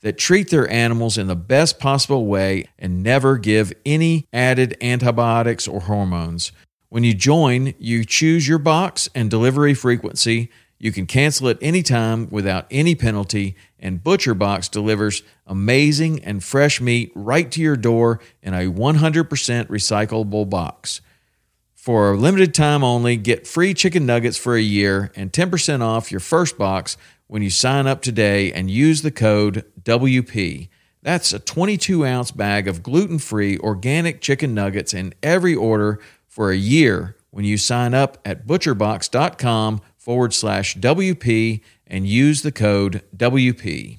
that treat their animals in the best possible way and never give any added antibiotics or hormones. When you join, you choose your box and delivery frequency. You can cancel at any time without any penalty, and ButcherBox delivers amazing and fresh meat right to your door in a 100% recyclable box. For a limited time only, get free chicken nuggets for a year and 10% off your first box when you sign up today and use the code WP. That's a 22 ounce bag of gluten free organic chicken nuggets in every order for a year when you sign up at butcherbox.com forward slash WP and use the code WP.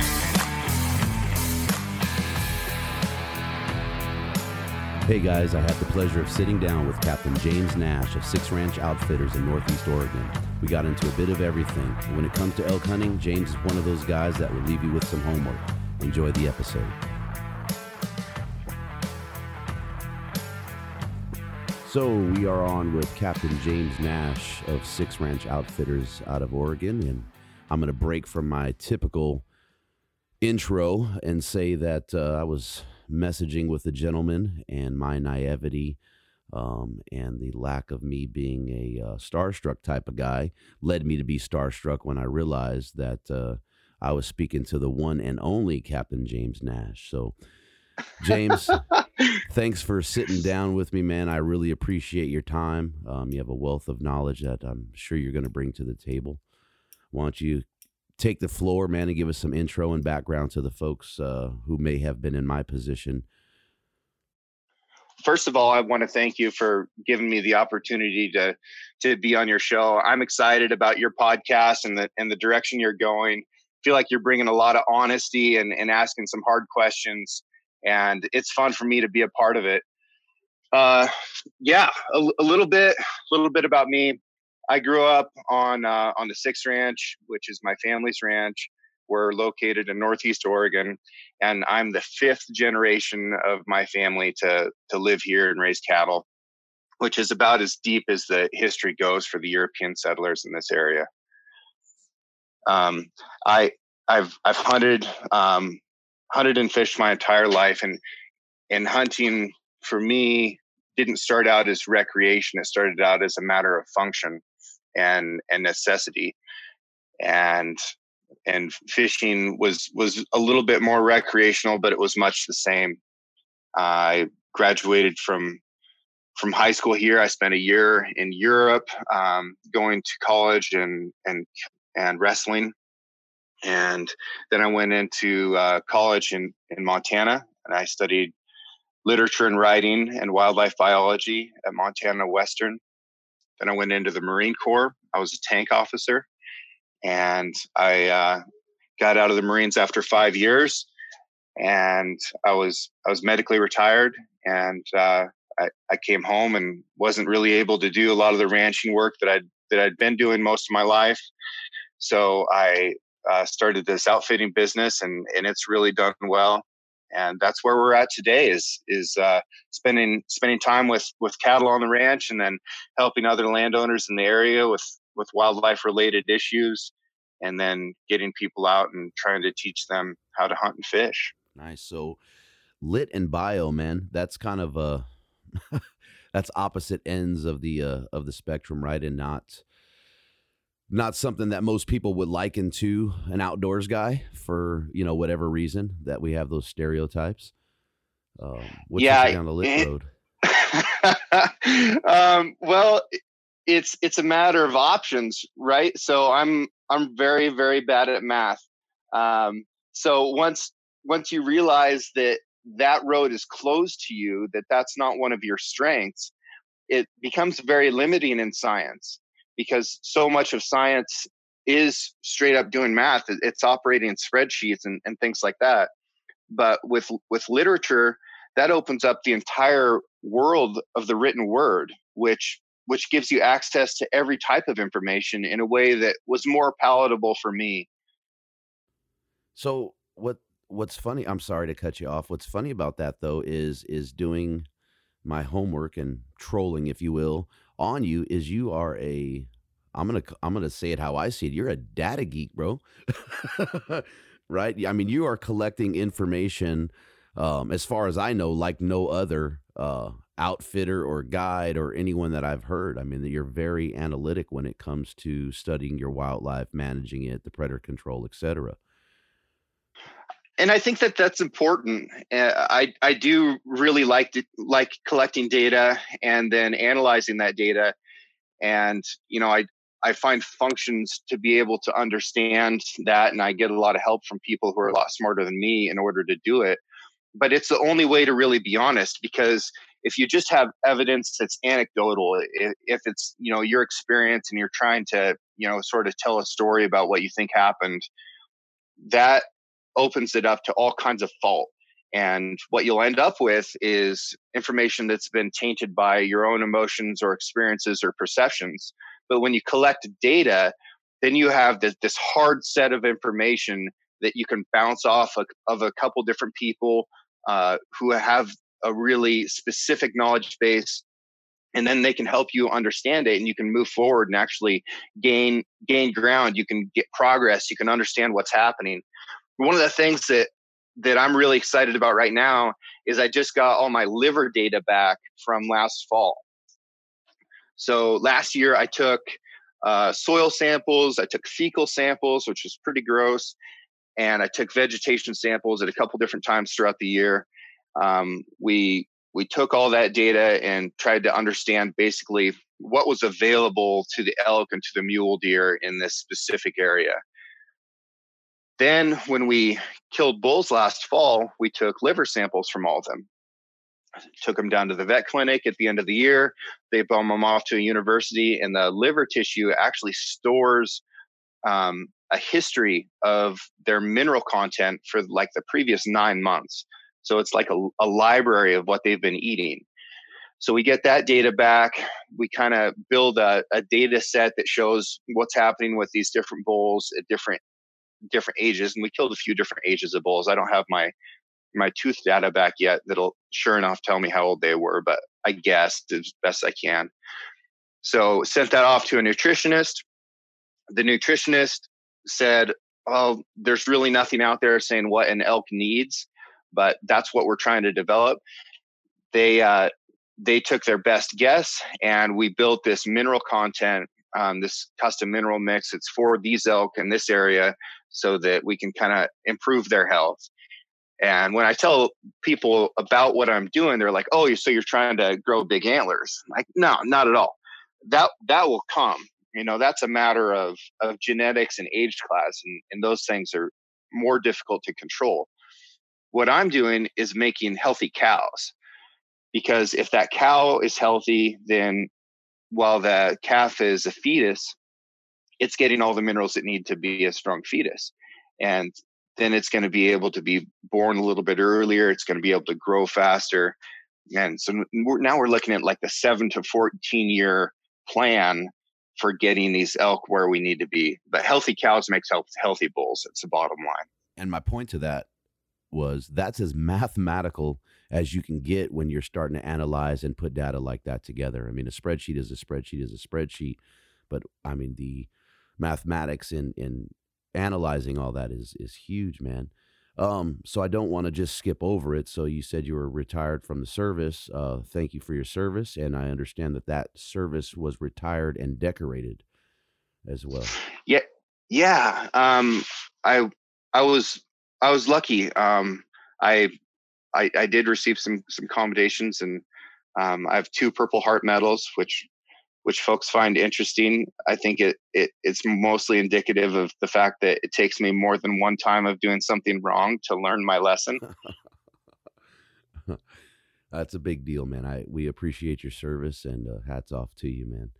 Hey guys, I had the pleasure of sitting down with Captain James Nash of Six Ranch Outfitters in Northeast Oregon. We got into a bit of everything. When it comes to elk hunting, James is one of those guys that will leave you with some homework. Enjoy the episode. So we are on with Captain James Nash of Six Ranch Outfitters out of Oregon, and I'm going to break from my typical intro and say that uh, I was messaging with the gentleman and my naivety um, and the lack of me being a uh, starstruck type of guy led me to be starstruck when I realized that uh, I was speaking to the one and only Captain James Nash. So, James, thanks for sitting down with me, man. I really appreciate your time. Um, you have a wealth of knowledge that I'm sure you're going to bring to the table. Why don't you take the floor, man, and give us some intro and background to the folks uh, who may have been in my position. First of all, I want to thank you for giving me the opportunity to to be on your show. I'm excited about your podcast and the and the direction you're going. I feel like you're bringing a lot of honesty and, and asking some hard questions, and it's fun for me to be a part of it. Uh, yeah, a, a little bit, a little bit about me. I grew up on uh, on the Six Ranch, which is my family's ranch. We're located in Northeast Oregon, and I'm the fifth generation of my family to to live here and raise cattle, which is about as deep as the history goes for the European settlers in this area. Um, I I've I've hunted um, hunted and fished my entire life, and and hunting for me didn't start out as recreation. It started out as a matter of function and and necessity and and fishing was was a little bit more recreational but it was much the same. I graduated from from high school here. I spent a year in europe um, going to college and and and wrestling and then i went into uh, college in in montana and i studied literature and writing and wildlife biology at montana western then I went into the Marine Corps. I was a tank officer, and I uh, got out of the Marines after five years, and I was I was medically retired, and uh, I, I came home and wasn't really able to do a lot of the ranching work that I that I'd been doing most of my life. So I uh, started this outfitting business, and and it's really done well. And that's where we're at today is is uh, spending spending time with with cattle on the ranch, and then helping other landowners in the area with with wildlife related issues, and then getting people out and trying to teach them how to hunt and fish. Nice. So lit and bio, man. That's kind of a that's opposite ends of the uh, of the spectrum, right? And not not something that most people would liken to an outdoors guy for you know whatever reason that we have those stereotypes. Um, yeah, on the lit road. um, well, it's it's a matter of options, right? So I'm I'm very very bad at math. Um, so once once you realize that that road is closed to you, that that's not one of your strengths, it becomes very limiting in science because so much of science is straight up doing math. It's operating in spreadsheets and, and things like that. But with with literature, that opens up the entire world of the written word, which which gives you access to every type of information in a way that was more palatable for me. So what what's funny, I'm sorry to cut you off. What's funny about that though is is doing my homework and trolling, if you will, on you is you are a I'm gonna I'm gonna say it how I see it. You're a data geek, bro. right? I mean, you are collecting information, um, as far as I know, like no other uh, outfitter or guide or anyone that I've heard. I mean, that you're very analytic when it comes to studying your wildlife, managing it, the predator control, etc and I think that that's important. Uh, I I do really like to, like collecting data and then analyzing that data, and you know I I find functions to be able to understand that, and I get a lot of help from people who are a lot smarter than me in order to do it. But it's the only way to really be honest because if you just have evidence that's anecdotal, if it's you know your experience and you're trying to you know sort of tell a story about what you think happened, that opens it up to all kinds of fault. And what you'll end up with is information that's been tainted by your own emotions or experiences or perceptions. But when you collect data, then you have this, this hard set of information that you can bounce off of, of a couple different people uh, who have a really specific knowledge base and then they can help you understand it and you can move forward and actually gain gain ground you can get progress you can understand what's happening one of the things that that I'm really excited about right now is I just got all my liver data back from last fall. So last year I took uh, soil samples, I took fecal samples, which was pretty gross, and I took vegetation samples at a couple different times throughout the year. Um, we we took all that data and tried to understand basically what was available to the elk and to the mule deer in this specific area. Then, when we killed bulls last fall, we took liver samples from all of them. Took them down to the vet clinic at the end of the year. They bum them off to a university, and the liver tissue actually stores um, a history of their mineral content for like the previous nine months. So it's like a, a library of what they've been eating. So we get that data back. We kind of build a, a, data set that shows what's happening with these different bulls at different different ages, and we killed a few different ages of bulls. I don't have my my tooth data back yet that'll sure enough tell me how old they were, but I guessed as best I can. So sent that off to a nutritionist. The nutritionist said, "Well, there's really nothing out there saying what an elk needs, but that's what we're trying to develop." They uh, they took their best guess, and we built this mineral content, um, this custom mineral mix. It's for these elk in this area so that we can kind of improve their health. And when I tell people about what I'm doing, they're like, "Oh, so you're trying to grow big antlers?" I'm like, no, not at all. That that will come. You know, that's a matter of of genetics and age class, and, and those things are more difficult to control. What I'm doing is making healthy cows, because if that cow is healthy, then while the calf is a fetus, it's getting all the minerals it need to be a strong fetus and then it's going to be able to be born a little bit earlier it's going to be able to grow faster and so we're, now we're looking at like the 7 to 14 year plan for getting these elk where we need to be. But healthy cows makes health, healthy bulls. It's the bottom line. And my point to that was that's as mathematical as you can get when you're starting to analyze and put data like that together. I mean, a spreadsheet is a spreadsheet is a spreadsheet, but I mean the mathematics in in analyzing all that is is huge, man. Um, so I don't want to just skip over it. So you said you were retired from the service. Uh, thank you for your service, and I understand that that service was retired and decorated as well. Yeah, yeah. Um, I I was I was lucky. Um, I, I I did receive some some commendations, and um, I have two Purple Heart medals, which which folks find interesting. I think it, it it's mostly indicative of the fact that it takes me more than one time of doing something wrong to learn my lesson. That's a big deal, man. I we appreciate your service and uh, hats off to you, man.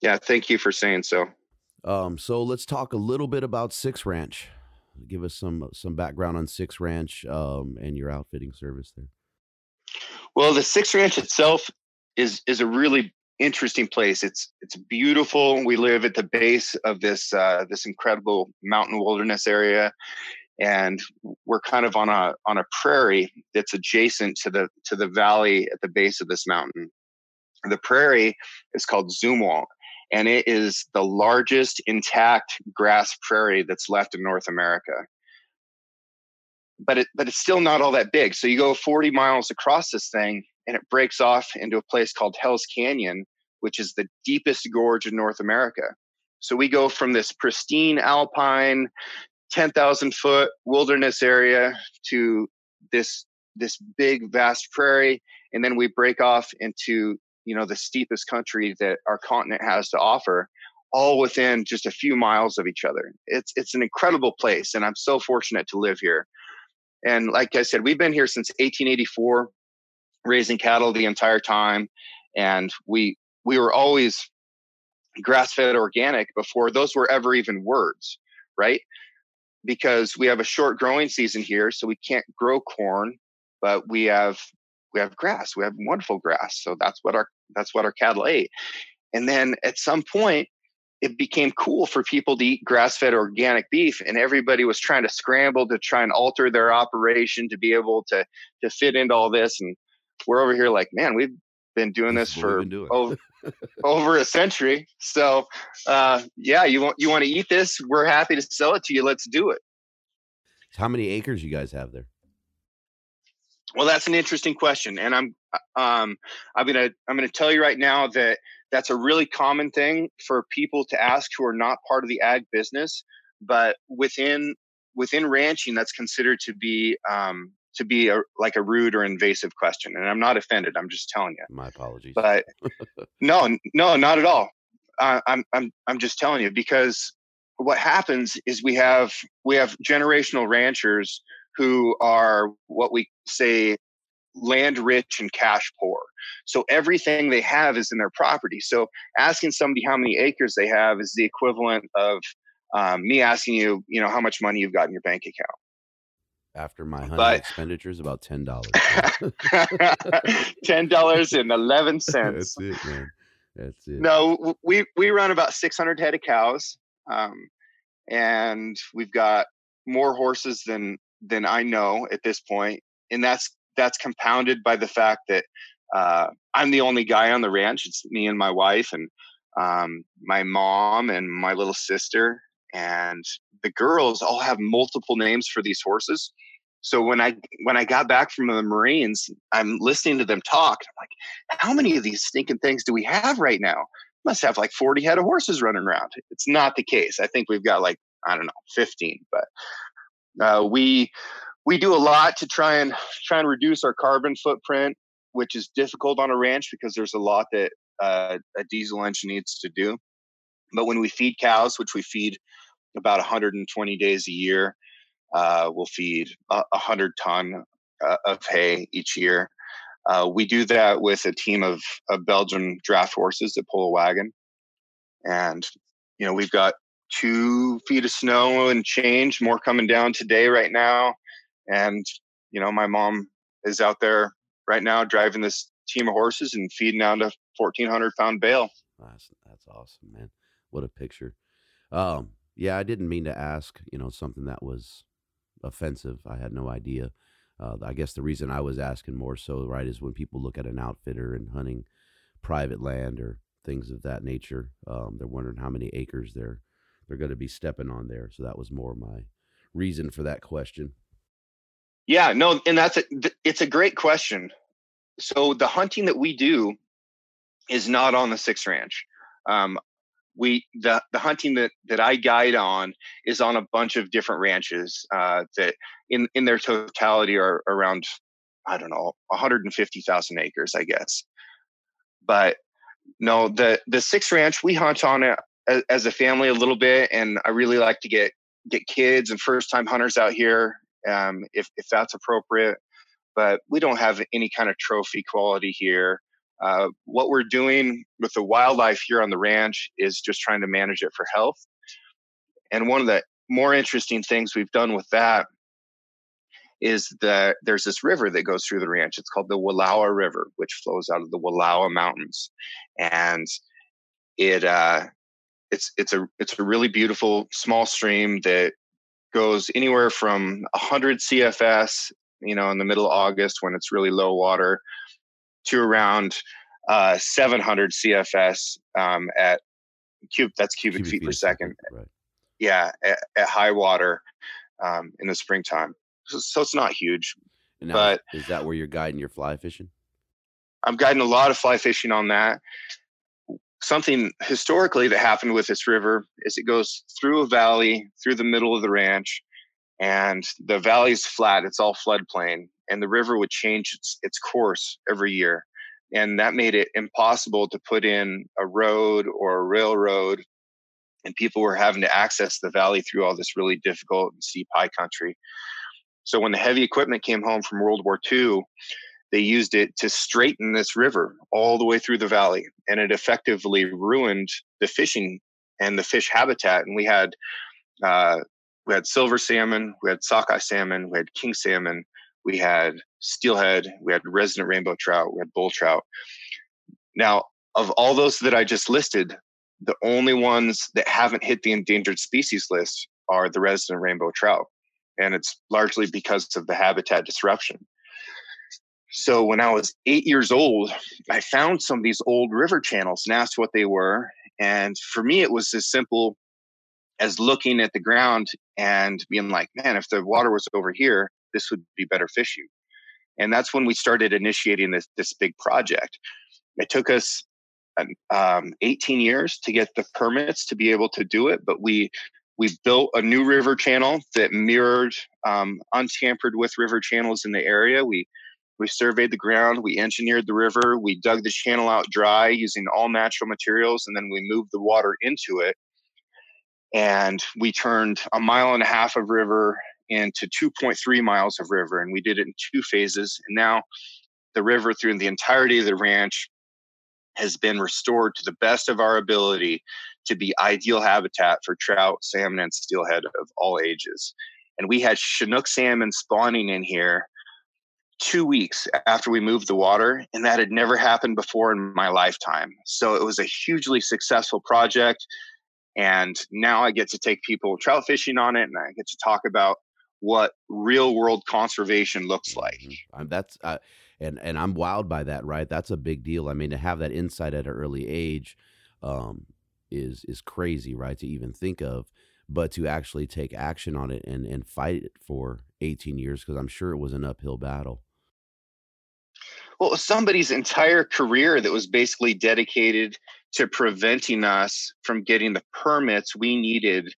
Yeah, thank you for saying so. Um, so let's talk a little bit about Six Ranch. Give us some some background on Six Ranch um, and your outfitting service there. Well, the Six Ranch itself is is a really interesting place. It's it's beautiful. We live at the base of this uh, this incredible mountain wilderness area, and we're kind of on a on a prairie that's adjacent to the to the valley at the base of this mountain. The prairie is called Zumwalt, and it is the largest intact grass prairie that's left in North America. But it but it's still not all that big. So you go 40 miles across this thing, and it breaks off into a place called Hell's Canyon, which is the deepest gorge in North America. So we go from this pristine alpine, 10,000 foot wilderness area to this this big vast prairie and then we break off into you know the steepest country that our continent has to offer all within just a few miles of each other it's it's an incredible place and i'm so fortunate to live here and like i said we've been here since 1884 raising cattle the entire time and we we were always grass fed organic before those were ever even words, right? Because we have a short growing season here, so we can't grow corn, but we have we have grass. We have wonderful grass. So that's what our that's what our cattle ate. And then at some point, it became cool for people to eat grass-fed organic beef, and everybody was trying to scramble to try and alter their operation to be able to to fit into all this. And we're over here like, man, we've been doing this for over, over a century. So, uh, yeah, you want you want to eat this? We're happy to sell it to you. Let's do it. How many acres you guys have there? Well, that's an interesting question, and I'm um, I'm gonna I'm gonna tell you right now that that's a really common thing for people to ask who are not part of the ag business, but within within ranching, that's considered to be um, to be a, like a rude or invasive question. And I'm not offended. I'm just telling you. My apologies. But no, no, not at all. Uh, I'm, I'm, I'm just telling you because what happens is we have, we have generational ranchers who are what we say land rich and cash poor. So everything they have is in their property. So asking somebody how many acres they have is the equivalent of um, me asking you, you know, how much money you've got in your bank account after my hunting but, expenditures about ten dollars. ten dollars and eleven cents. That's it, man. That's it. No, we we run about six hundred head of cows, um, and we've got more horses than than I know at this point. point, and that's that's compounded by the fact that uh, I'm the only guy on the ranch. It's me and my wife and um, my mom and my little sister and the girls all have multiple names for these horses. So when I when I got back from the Marines, I'm listening to them talk. I'm like, how many of these stinking things do we have right now? Must have like 40 head of horses running around. It's not the case. I think we've got like I don't know 15, but uh, we we do a lot to try and try and reduce our carbon footprint, which is difficult on a ranch because there's a lot that uh, a diesel engine needs to do. But when we feed cows, which we feed about 120 days a year, uh, we'll feed a 100 ton uh, of hay each year. Uh, we do that with a team of, of Belgian draft horses that pull a wagon. And, you know, we've got two feet of snow and change, more coming down today right now. And, you know, my mom is out there right now driving this team of horses and feeding down to 1400 pound bale. That's that's awesome, man. What a picture. Um, yeah, I didn't mean to ask, you know, something that was offensive. I had no idea. Uh, I guess the reason I was asking more so, right, is when people look at an outfitter and hunting private land or things of that nature, um, they're wondering how many acres they're they're going to be stepping on there. So that was more my reason for that question. Yeah, no, and that's a, it's a great question. So the hunting that we do is not on the Six Ranch. Um, we the the hunting that that I guide on is on a bunch of different ranches uh, that in in their totality are around I don't know 150,000 acres, I guess. But no, the the Six Ranch we hunt on it as, a family a little bit, and I really like to get get kids and first time hunters out here um, if if that's appropriate. But we don't have any kind of trophy quality here. Uh, what we're doing with the wildlife here on the ranch is just trying to manage it for health. And one of the more interesting things we've done with that is that there's this river that goes through the ranch. It's called the Wallowa River, which flows out of the Wallowa Mountains, and it uh, it's it's a it's a really beautiful small stream that goes anywhere from 100 CFS, you know, in the middle of August when it's really low water, to around uh, 700 CFS um, at cube. That's cubic, cubic feet, feet, per second. Right. Yeah, at, at, high water um, in the springtime. So, so, it's not huge. Now, but is that where you're guiding your fly fishing? I'm guiding a lot of fly fishing on that. Something historically that happened with this river is it goes through a valley, through the middle of the ranch, and the valley's flat. It's all floodplain, and the river would change its its course every year. And that made it impossible to put in a road or a railroad and people were having to access the valley through all this really difficult and steep high country. So when the heavy equipment came home from world war ii they used it to straighten this river all the way through the valley and it effectively ruined the fishing and the fish habitat. And we had uh, we had silver salmon we had sockeye salmon we had king salmon we had steelhead, we had resident rainbow trout, we had bull trout. Now, of all those that I just listed, the only ones that haven't hit the endangered species list are the resident rainbow trout. And it's largely because of the habitat disruption. So when I was eight years old, I found some of these old river channels and asked what they were. And for me, it was as simple as looking at the ground and being like, man, if the water was over here, this would be better fishing. And that's when we started initiating this this big project. It took us um, 18 years to get the permits to be able to do it, but we we built a new river channel that mirrored um, untampered with river channels in the area. We we surveyed the ground, we engineered the river, we dug the channel out dry using all natural materials, and then we moved the water into it. And we turned a mile and a half of river into 2.3 miles of river, and we did it in two phases. And now the river, through the entirety of the ranch, has been restored to the best of our ability to be ideal habitat for trout, salmon, and steelhead of all ages. And we had Chinook salmon spawning in here two weeks after we moved the water, and that had never happened before in my lifetime. So it was a hugely successful project. And now I get to take people trout fishing on it, and I get to talk about what real world conservation looks like. Mm-hmm. That's uh, and and I'm wowed by that. Right, that's a big deal. I mean, to have that insight at an early age um, is is crazy, right? To even think of, but to actually take action on it and and fight it for 18 years, because I'm sure it was an uphill battle. Well, somebody's entire career that was basically dedicated to preventing us from getting the permits we needed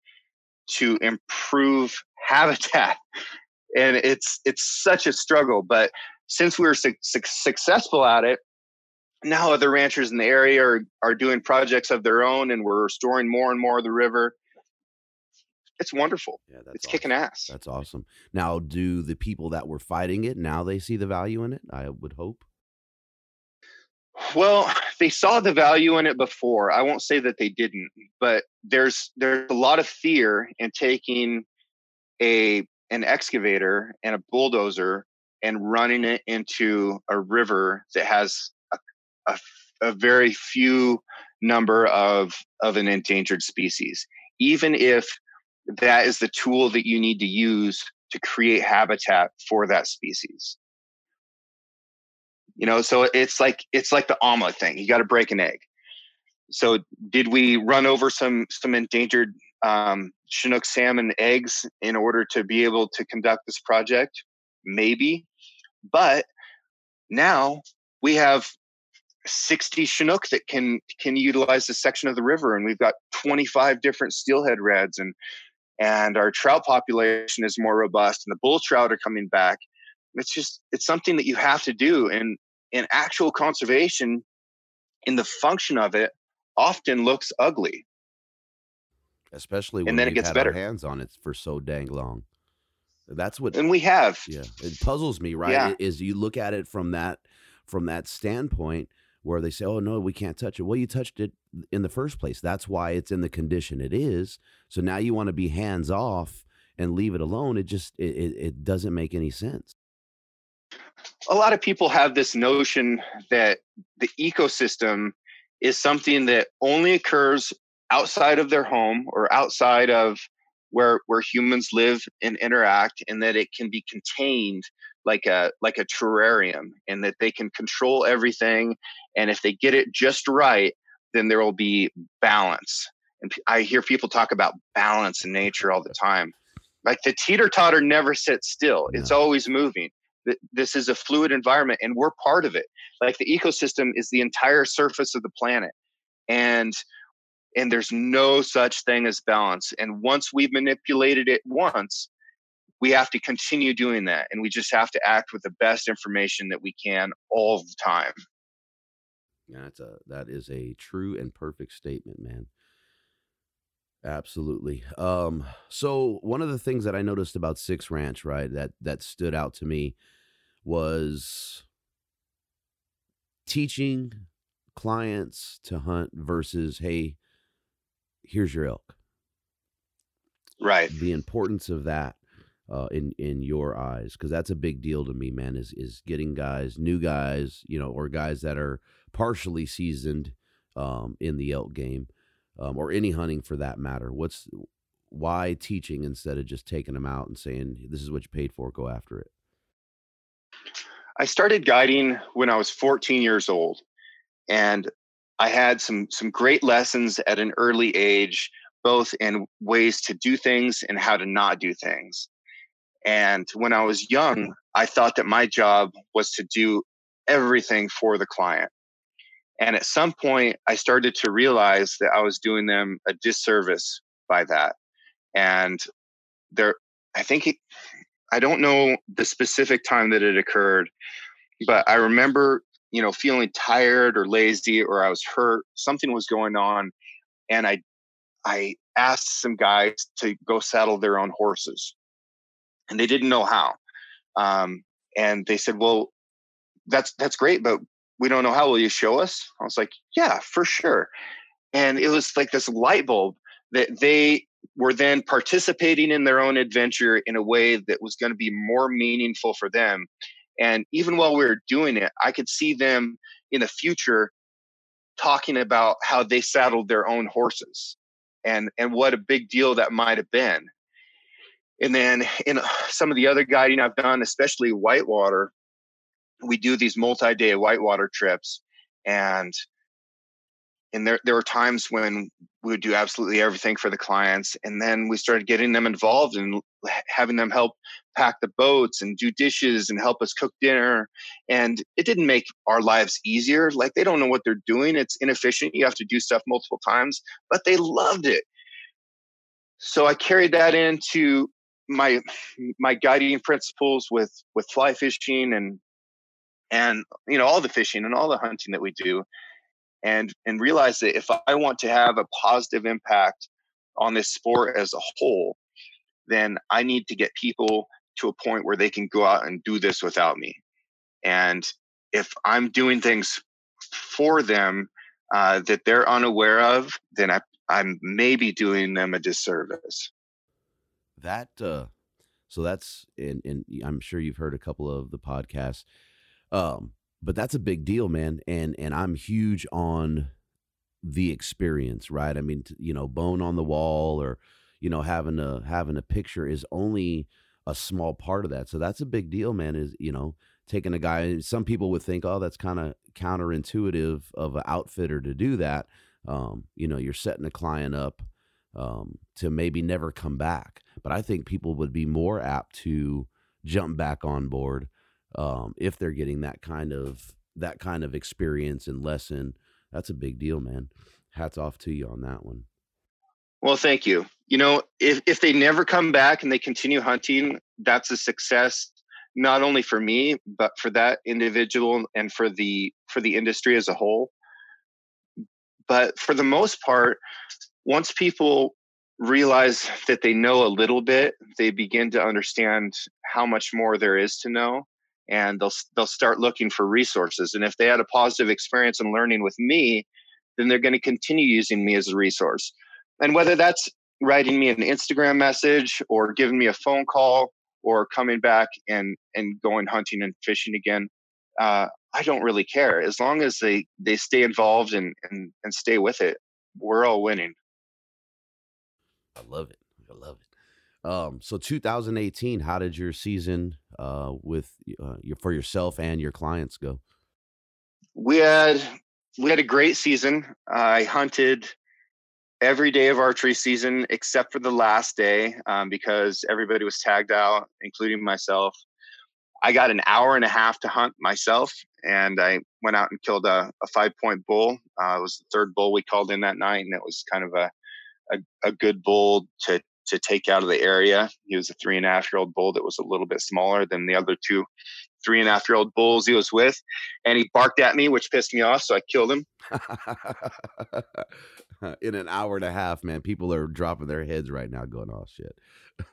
to improve habitat. And it's it's such a struggle but since we were su- su- successful at it now other ranchers in the area are, are doing projects of their own and we're restoring more and more of the river. It's wonderful. Yeah that's it's awesome. kicking ass. that's awesome. Now do the people that were fighting it now they see the value in it i would hope well, they saw the value in it before. I won't say that they didn't, but there's there's a lot of fear in taking a an excavator and a bulldozer and running it into a river that has a, a, a very few number of of an endangered species even if that is the tool that you need to use to create habitat for that species you know so it's like it's like the omelet thing you got to break an egg. So did we run over some some endangered um, chinook salmon eggs in order to be able to conduct this project? Maybe but now we have 60 chinook that can can utilize this section of the river and we've got 25 different steelhead redds and and our trout population is more robust and the bull trout are coming back. It's just it's something that you have to do and in actual conservation in the function of it often looks ugly especially when and then it gets better hands on it for so dang long. That's what and we have yeah, it puzzles me, right? Yeah. Is you look at it from that from that standpoint where they say, "Oh no, we can't touch it." Well, you touched it in the first place. That's why it's in the condition it is. So now you want to be hands off and leave it alone. It just it, it doesn't make any sense. A lot of people have this notion that the ecosystem is something that only occurs outside of their home or outside of where where humans live and interact and that it can be contained like a like a terrarium and that they can control everything and if they get it just right then there will be balance. And i hear people talk about balance in nature all the time. Like the teeter totter never sits still. It's always moving Th- this is a fluid environment and we're part of it like the ecosystem is the entire surface of the planet and and there's no such thing as balance and once we've manipulated it once we have to continue doing that and we just have to act with the best information that we can all the time That's a that is a true and perfect statement, man. Absolutely. Um, so one of the things that I noticed about Six Ranch, right, that that stood out to me was teaching clients to hunt versus, hey, here's your elk. right The importance of that uh, in in your eyes, because that's a big deal to me, man. Is is getting guys, new guys, you know, or guys that are partially seasoned um, in the elk game, um, or any hunting for that matter. What's why teaching instead of just taking them out and saying this is what you paid for, go after it. I started guiding when I was 14 years old, and I had some some great lessons at an early age, both in ways to do things and how to not do things. And when I was young, I thought that my job was to do everything for the client. And at some point, I started to realize that I was doing them a disservice by that. And there, I think it, I don't know the specific time that it occurred, but I remember, you know, feeling tired or lazy or I was hurt. Something was going on, and I, I asked some guys to go saddle their own horses, and they didn't know how. Um, and they said, "Well, that's that's great, but we don't know how. Will you show us?" I was like, "Yeah, for sure." And it was like this light bulb that they were then participating in their own adventure in a way that was going to be more meaningful for them. And even while we were doing it, I could see them in the future talking about how they saddled their own horses and and what a big deal that might have been. And then in uh, some of the other guiding I've done, especially whitewater, we do these multi-day whitewater trips and and there there were times when we would do absolutely everything for the clients and then we started getting them involved and having them help pack the boats and do dishes and help us cook dinner and it didn't make our lives easier like they don't know what they're doing it's inefficient you have to do stuff multiple times but they loved it. So i carried that into my my guiding principles with with fly fishing and and you know all the fishing and all the hunting that we do and and realize that if I want to have a positive impact on this sport as a whole, then I need to get people to a point where they can go out and do this without me. And if I'm doing things for them uh, that they're unaware of, then I, I'm maybe doing them a disservice. That uh, so that's and and I'm sure you've heard a couple of the podcasts. Um, but that's a big deal, man. And and I'm huge on the experience, right? I mean, you know, bone on the wall or you know having a having a picture is only a small part of that. So that's a big deal, man. Is you know taking a guy. Some people would think, oh, that's kind of counterintuitive of an outfitter to do that. Um, you know, you're setting a client up um, to maybe never come back. But I think people would be more apt to jump back on board um, if they're getting that kind of that kind of experience and lesson. That's a big deal, man. Hats off to you on that one. Well, thank you. You know, if if they never come back and they continue hunting, that's a success not only for me but for that individual and for the for the industry as a whole. But for the most part, once people realize that they know a little bit, they begin to understand how much more there is to know and they'll they'll start looking for resources and if they had a positive experience and learning with me then they're going to continue using me as a resource and whether that's writing me an instagram message or giving me a phone call or coming back and and going hunting and fishing again uh, i don't really care as long as they they stay involved and and, and stay with it we're all winning I love it. Um, so 2018, how did your season uh, with uh, your for yourself and your clients go? We had we had a great season. I hunted every day of archery season except for the last day um, because everybody was tagged out, including myself. I got an hour and a half to hunt myself, and I went out and killed a, a five point bull. Uh, it was the third bull we called in that night, and it was kind of a a, a good bull to to take out of the area. He was a three and a half year old bull that was a little bit smaller than the other two three and a half year old bulls he was with. And he barked at me, which pissed me off. So I killed him. In an hour and a half, man, people are dropping their heads right now going, oh shit.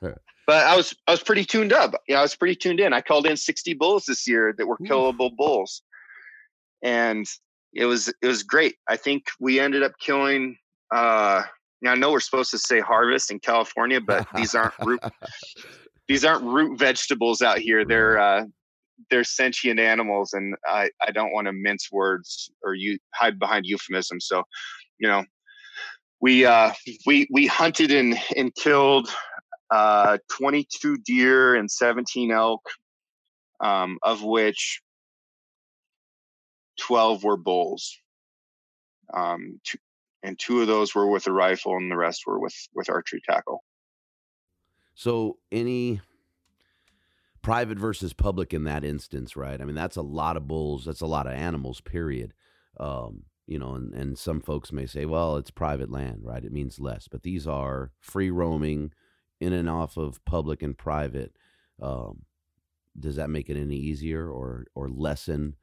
but I was I was pretty tuned up. Yeah, I was pretty tuned in. I called in 60 bulls this year that were killable bulls. And it was it was great. I think we ended up killing uh now, I know we're supposed to say harvest in California, but these aren't root these aren't root vegetables out here. They're uh, they're sentient animals, and I, I don't want to mince words or you hide behind euphemisms. So, you know, we uh, we we hunted and and killed uh, 22 deer and 17 elk, um, of which 12 were bulls. Um, two, and two of those were with a rifle and the rest were with with archery tackle. So any private versus public in that instance right? I mean that's a lot of bulls that's a lot of animals period. Um, you know and, and some folks may say well it's private land right? It means less but these are free roaming in and off of public and private. Um, does that make it any easier or or lessen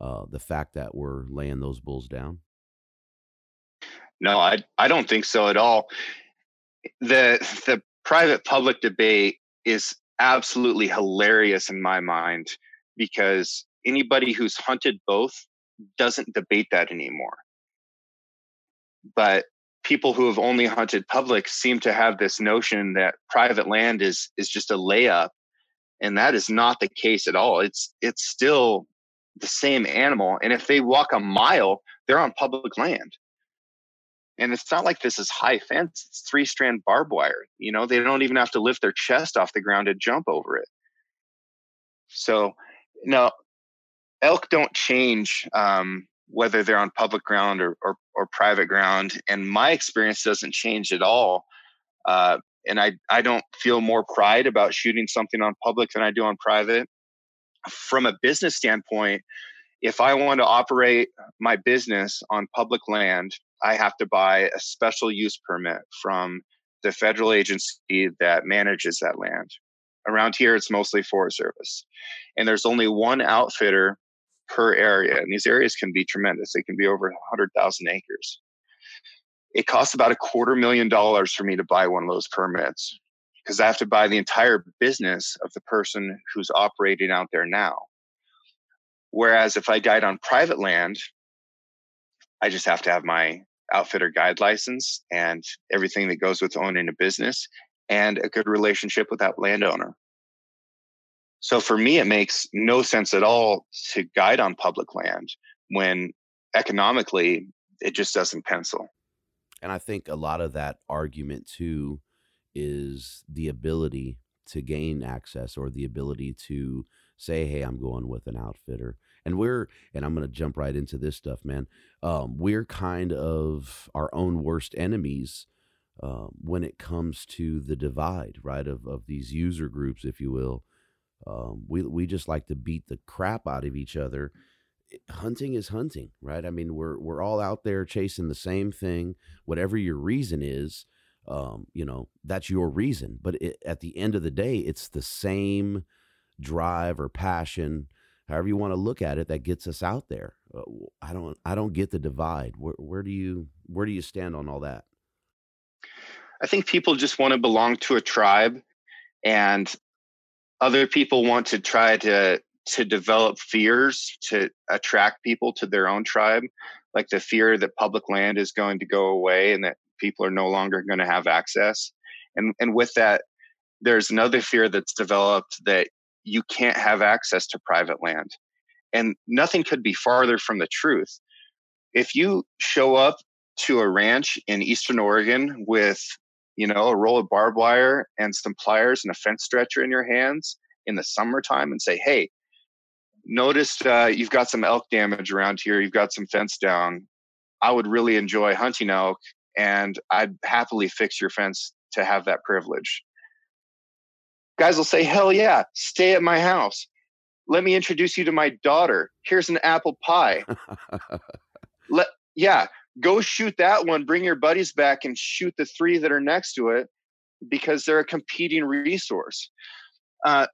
uh, the fact that we're laying those bulls down no, I I don't think so at all. The the private public debate is absolutely hilarious in my mind because anybody who's hunted both doesn't debate that anymore. But people who have only hunted public seem to have this notion that private land is is just a layup and that is not the case at all it's it's still the same animal and if they walk a mile they're on public land and it's not like this is high fence, it's three strand barbed wire. You know, they don't even have to lift their chest off the ground to jump over it. So, now elk don't change um, whether they're on public ground or, or, or, private ground. And my experience doesn't change at all. Uh, and I, I don't feel more pride about shooting something on public than I do on private. From a business standpoint, if I want to operate my business on public land, I have to buy a special use permit from the federal agency that manages that land. Around here, it's mostly Forest Service. And there's only one outfitter per area. And these areas can be tremendous, they can be over 100,000 acres. It costs about a quarter million dollars for me to buy one of those permits because I have to buy the entire business of the person who's operating out there now. Whereas if I guide on private land, I just have to have my outfitter guide license and everything that goes with owning a business and a good relationship with that landowner. So for me, it makes no sense at all to guide on public land when economically it just doesn't pencil. And I think a lot of that argument too is the ability to gain access or the ability to say, "Hey, I'm going with an outfitter." And we're and I'm to jump right into this stuff, man. Um, we're kind of our own worst enemies uh, when it comes to the divide, right? Of of these user groups, if you will. Um, we we just like to beat the crap out of each other. Hunting is hunting, right? I mean, we're we're all out there chasing the same thing. Whatever your reason is, um, you know, that's your reason. But it, at the end of the day, it's the same drive or passion, however you want to look at it, that gets us out there. Uh, I don't, I don't get the divide. Where, where do you, where do you stand on all that? I think people just want to belong to a tribe, and other people want to try to to develop fears to attract people to their own tribe, like the fear that public land is going to go away and that people are no longer going to have access. And and with that, there's another fear that's developed that you can't have access to private land. And nothing could be farther from the truth. If you show up to a ranch in Eastern Oregon with, you know, a roll of barbed wire and some pliers and a fence stretcher in your hands in the summertime and say, hey, noticed uh, you've got some elk damage around here, you've got some fence down. I would really enjoy hunting elk and I'd happily fix your fence to have that privilege. Guys will say, Hell yeah, stay at my house. Let me introduce you to my daughter. Here's an apple pie. Let yeah, go shoot that one. Bring your buddies back and shoot the three that are next to it because they're a competing resource. Uh,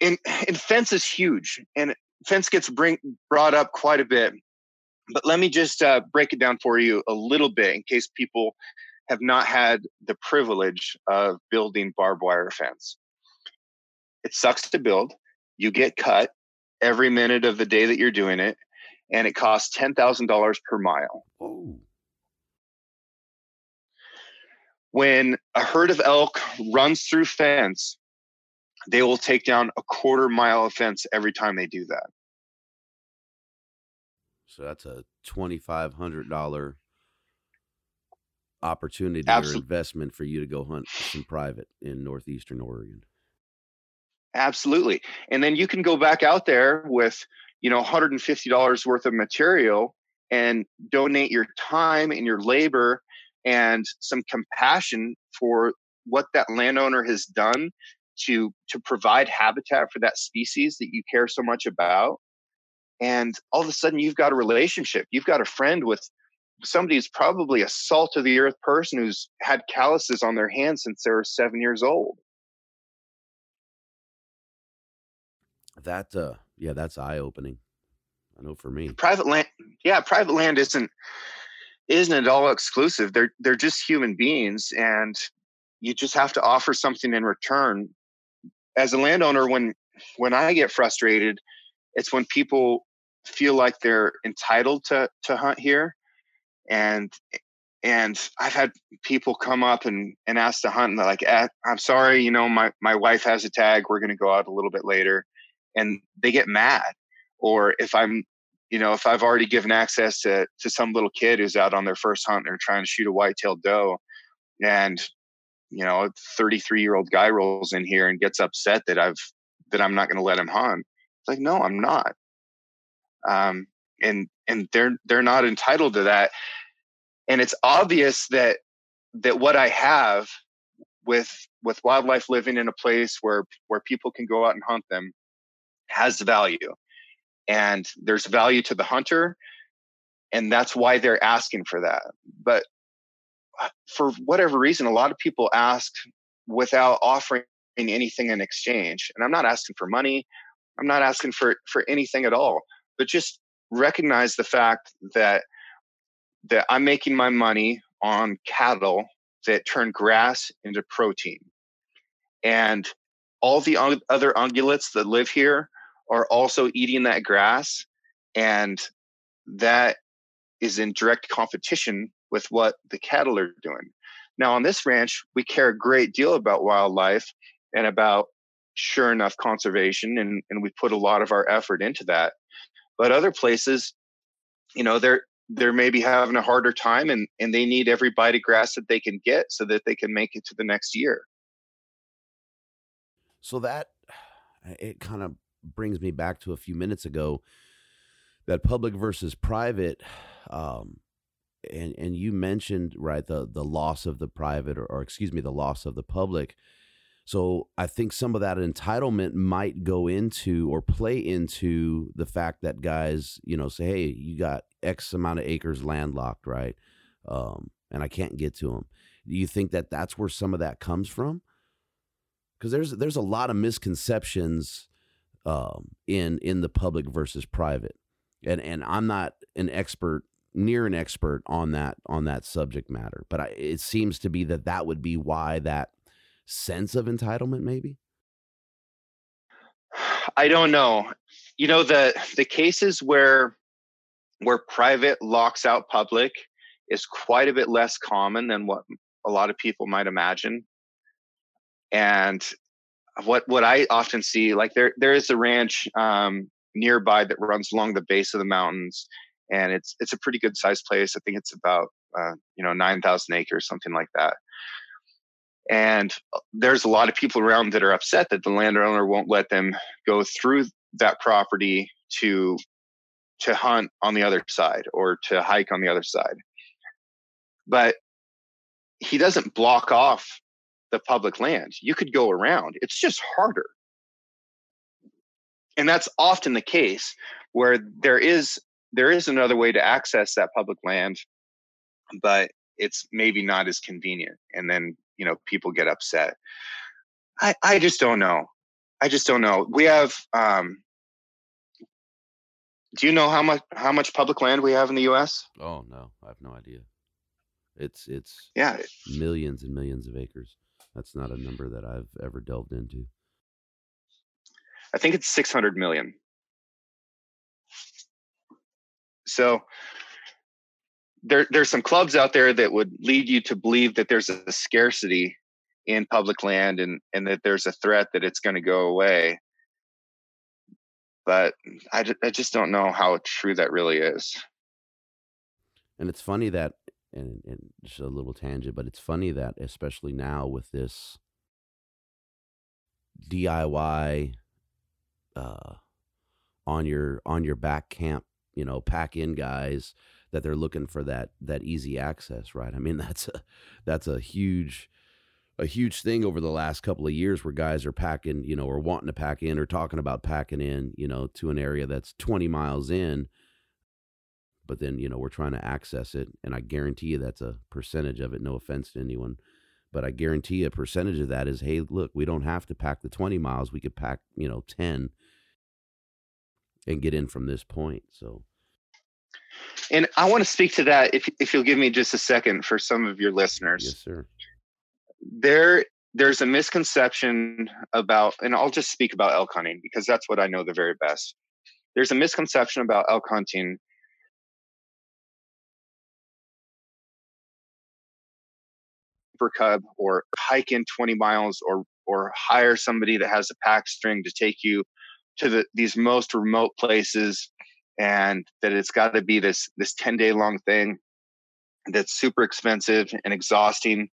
and, and fence is huge, and fence gets bring, brought up quite a bit. But let me just uh, break it down for you a little bit in case people have not had the privilege of building barbed wire fence. It sucks to build. You get cut every minute of the day that you're doing it, and it costs $10,000 per mile. When a herd of elk runs through fence, they will take down a quarter mile of fence every time they do that. So that's a $2,500 opportunity Absol- or investment for you to go hunt some private in northeastern Oregon. Absolutely. And then you can go back out there with, you know, $150 worth of material and donate your time and your labor and some compassion for what that landowner has done to to provide habitat for that species that you care so much about and all of a sudden you've got a relationship you've got a friend with somebody who's probably a salt of the earth person who's had calluses on their hands since they were seven years old That uh yeah, that's eye opening. I know for me. private land yeah private land isn't isn't at all exclusive they're they're just human beings and you just have to offer something in return as a landowner when when i get frustrated it's when people feel like they're entitled to to hunt here and and i've had people come up and and ask to hunt and they're like eh, i'm sorry you know my my wife has a tag we're going to go out a little bit later and they get mad or if i'm you know if i've already given access to to some little kid who's out on their first hunt and they're trying to shoot a white-tailed doe and you know a 33 year old guy rolls in here and gets upset that i've that i'm not going to let him hunt it's like no i'm not. Um and and they're they're not entitled to that and it's obvious that that what i have with with wildlife living in a place where where people can go out and hunt them has value and there's value to the hunter and that's why they're asking for that. But uh, for whatever reason a lot of people ask without offering anything in exchange and i'm not asking for money i'm not asking for for anything at all but just recognize the fact that that i'm making my money on cattle that turn grass into protein and all the other ungulates that live here are also eating that grass and that is in direct competition with what the cattle are doing now on this ranch we care a great deal about wildlife and about sure enough conservation and, and we put a lot of our effort into that but other places you know they're they're maybe having a harder time and, and they need every bite of grass that they can get so that they can make it to the next year. So that it kind of brings me back to a few minutes ago that public versus private um, and and you mentioned right the the loss of the private or, or excuse me the loss of the public so I think some of that entitlement might go into or play into the fact that guys, you know, say, "Hey, you got X amount of acres landlocked, right? Um, and I can't get to them." Do you think that that's where some of that comes from? Because there's there's a lot of misconceptions um, in in the public versus private, and and I'm not an expert near an expert on that on that subject matter, but I, it seems to be that that would be why that sense of entitlement maybe? I don't know. You know the the cases where where private locks out public is quite a bit less common than what a lot of people might imagine. And what what i often see like there there is a ranch um, nearby that runs along the base of the mountains and it's it's a pretty good sized place i think it's about uh, you know 9000 acres something like that and uh, there's a lot of people around that are upset that the landowner won't let them go through that property to to hunt on the other side or to hike on the other side. But he doesn't block off the public land. You could go around. It's just harder. And that's often the case where there is there is another way to access that public land, but it's maybe not as convenient. And then you know people get upset i i just don't know i just don't know we have um do you know how much how much public land we have in the us oh no i have no idea it's it's yeah millions and millions of acres that's not a number that i've ever delved into. I think it's 600 million. So there there's some clubs out there that would lead you to believe that there's a scarcity in public land and and that there's a threat that it's going to go away. But I, I just don't know how true that really is. And it's funny that and, and just a little tangent but it's funny that especially now with this diy uh on your on your back camp you know pack in guys that they're looking for that that easy access, right? I mean, that's a that's a huge a huge thing over the last couple of years where guys are packing, you know, or wanting to pack in or talking about packing in, you know, to an area that's 20 miles in. But then, you know, we're trying to access it. And I guarantee you that's a percentage of it. No offense to anyone. But I guarantee a percentage of that is, hey, look, we don't have to pack the 20 miles. We could pack, you know, 10 and get in from this point. So and I want to speak to that if if you'll give me just a second for some of your listeners. Yes, sir. There there's a misconception about and I'll just speak about elk hunting because that's what I know the very best. There's a misconception about elk hunting super cub or hike in 20 miles or or hire somebody that has a pack string to take you to the, these most remote places and that it's got to be this this 10 day long thing that's super expensive and exhausting.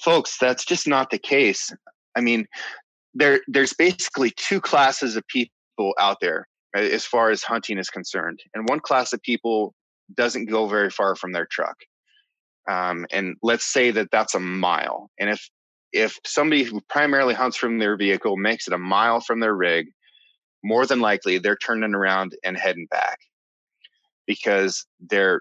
Folks that's just not the case. I mean there there's basically two classes of people out there as far as hunting is concerned and one class of people doesn't go very far from their truck um, and let's say that that's a mile and if if somebody who primarily hunts from their vehicle makes it a mile from their rig more than likely they're turning around and heading back because they're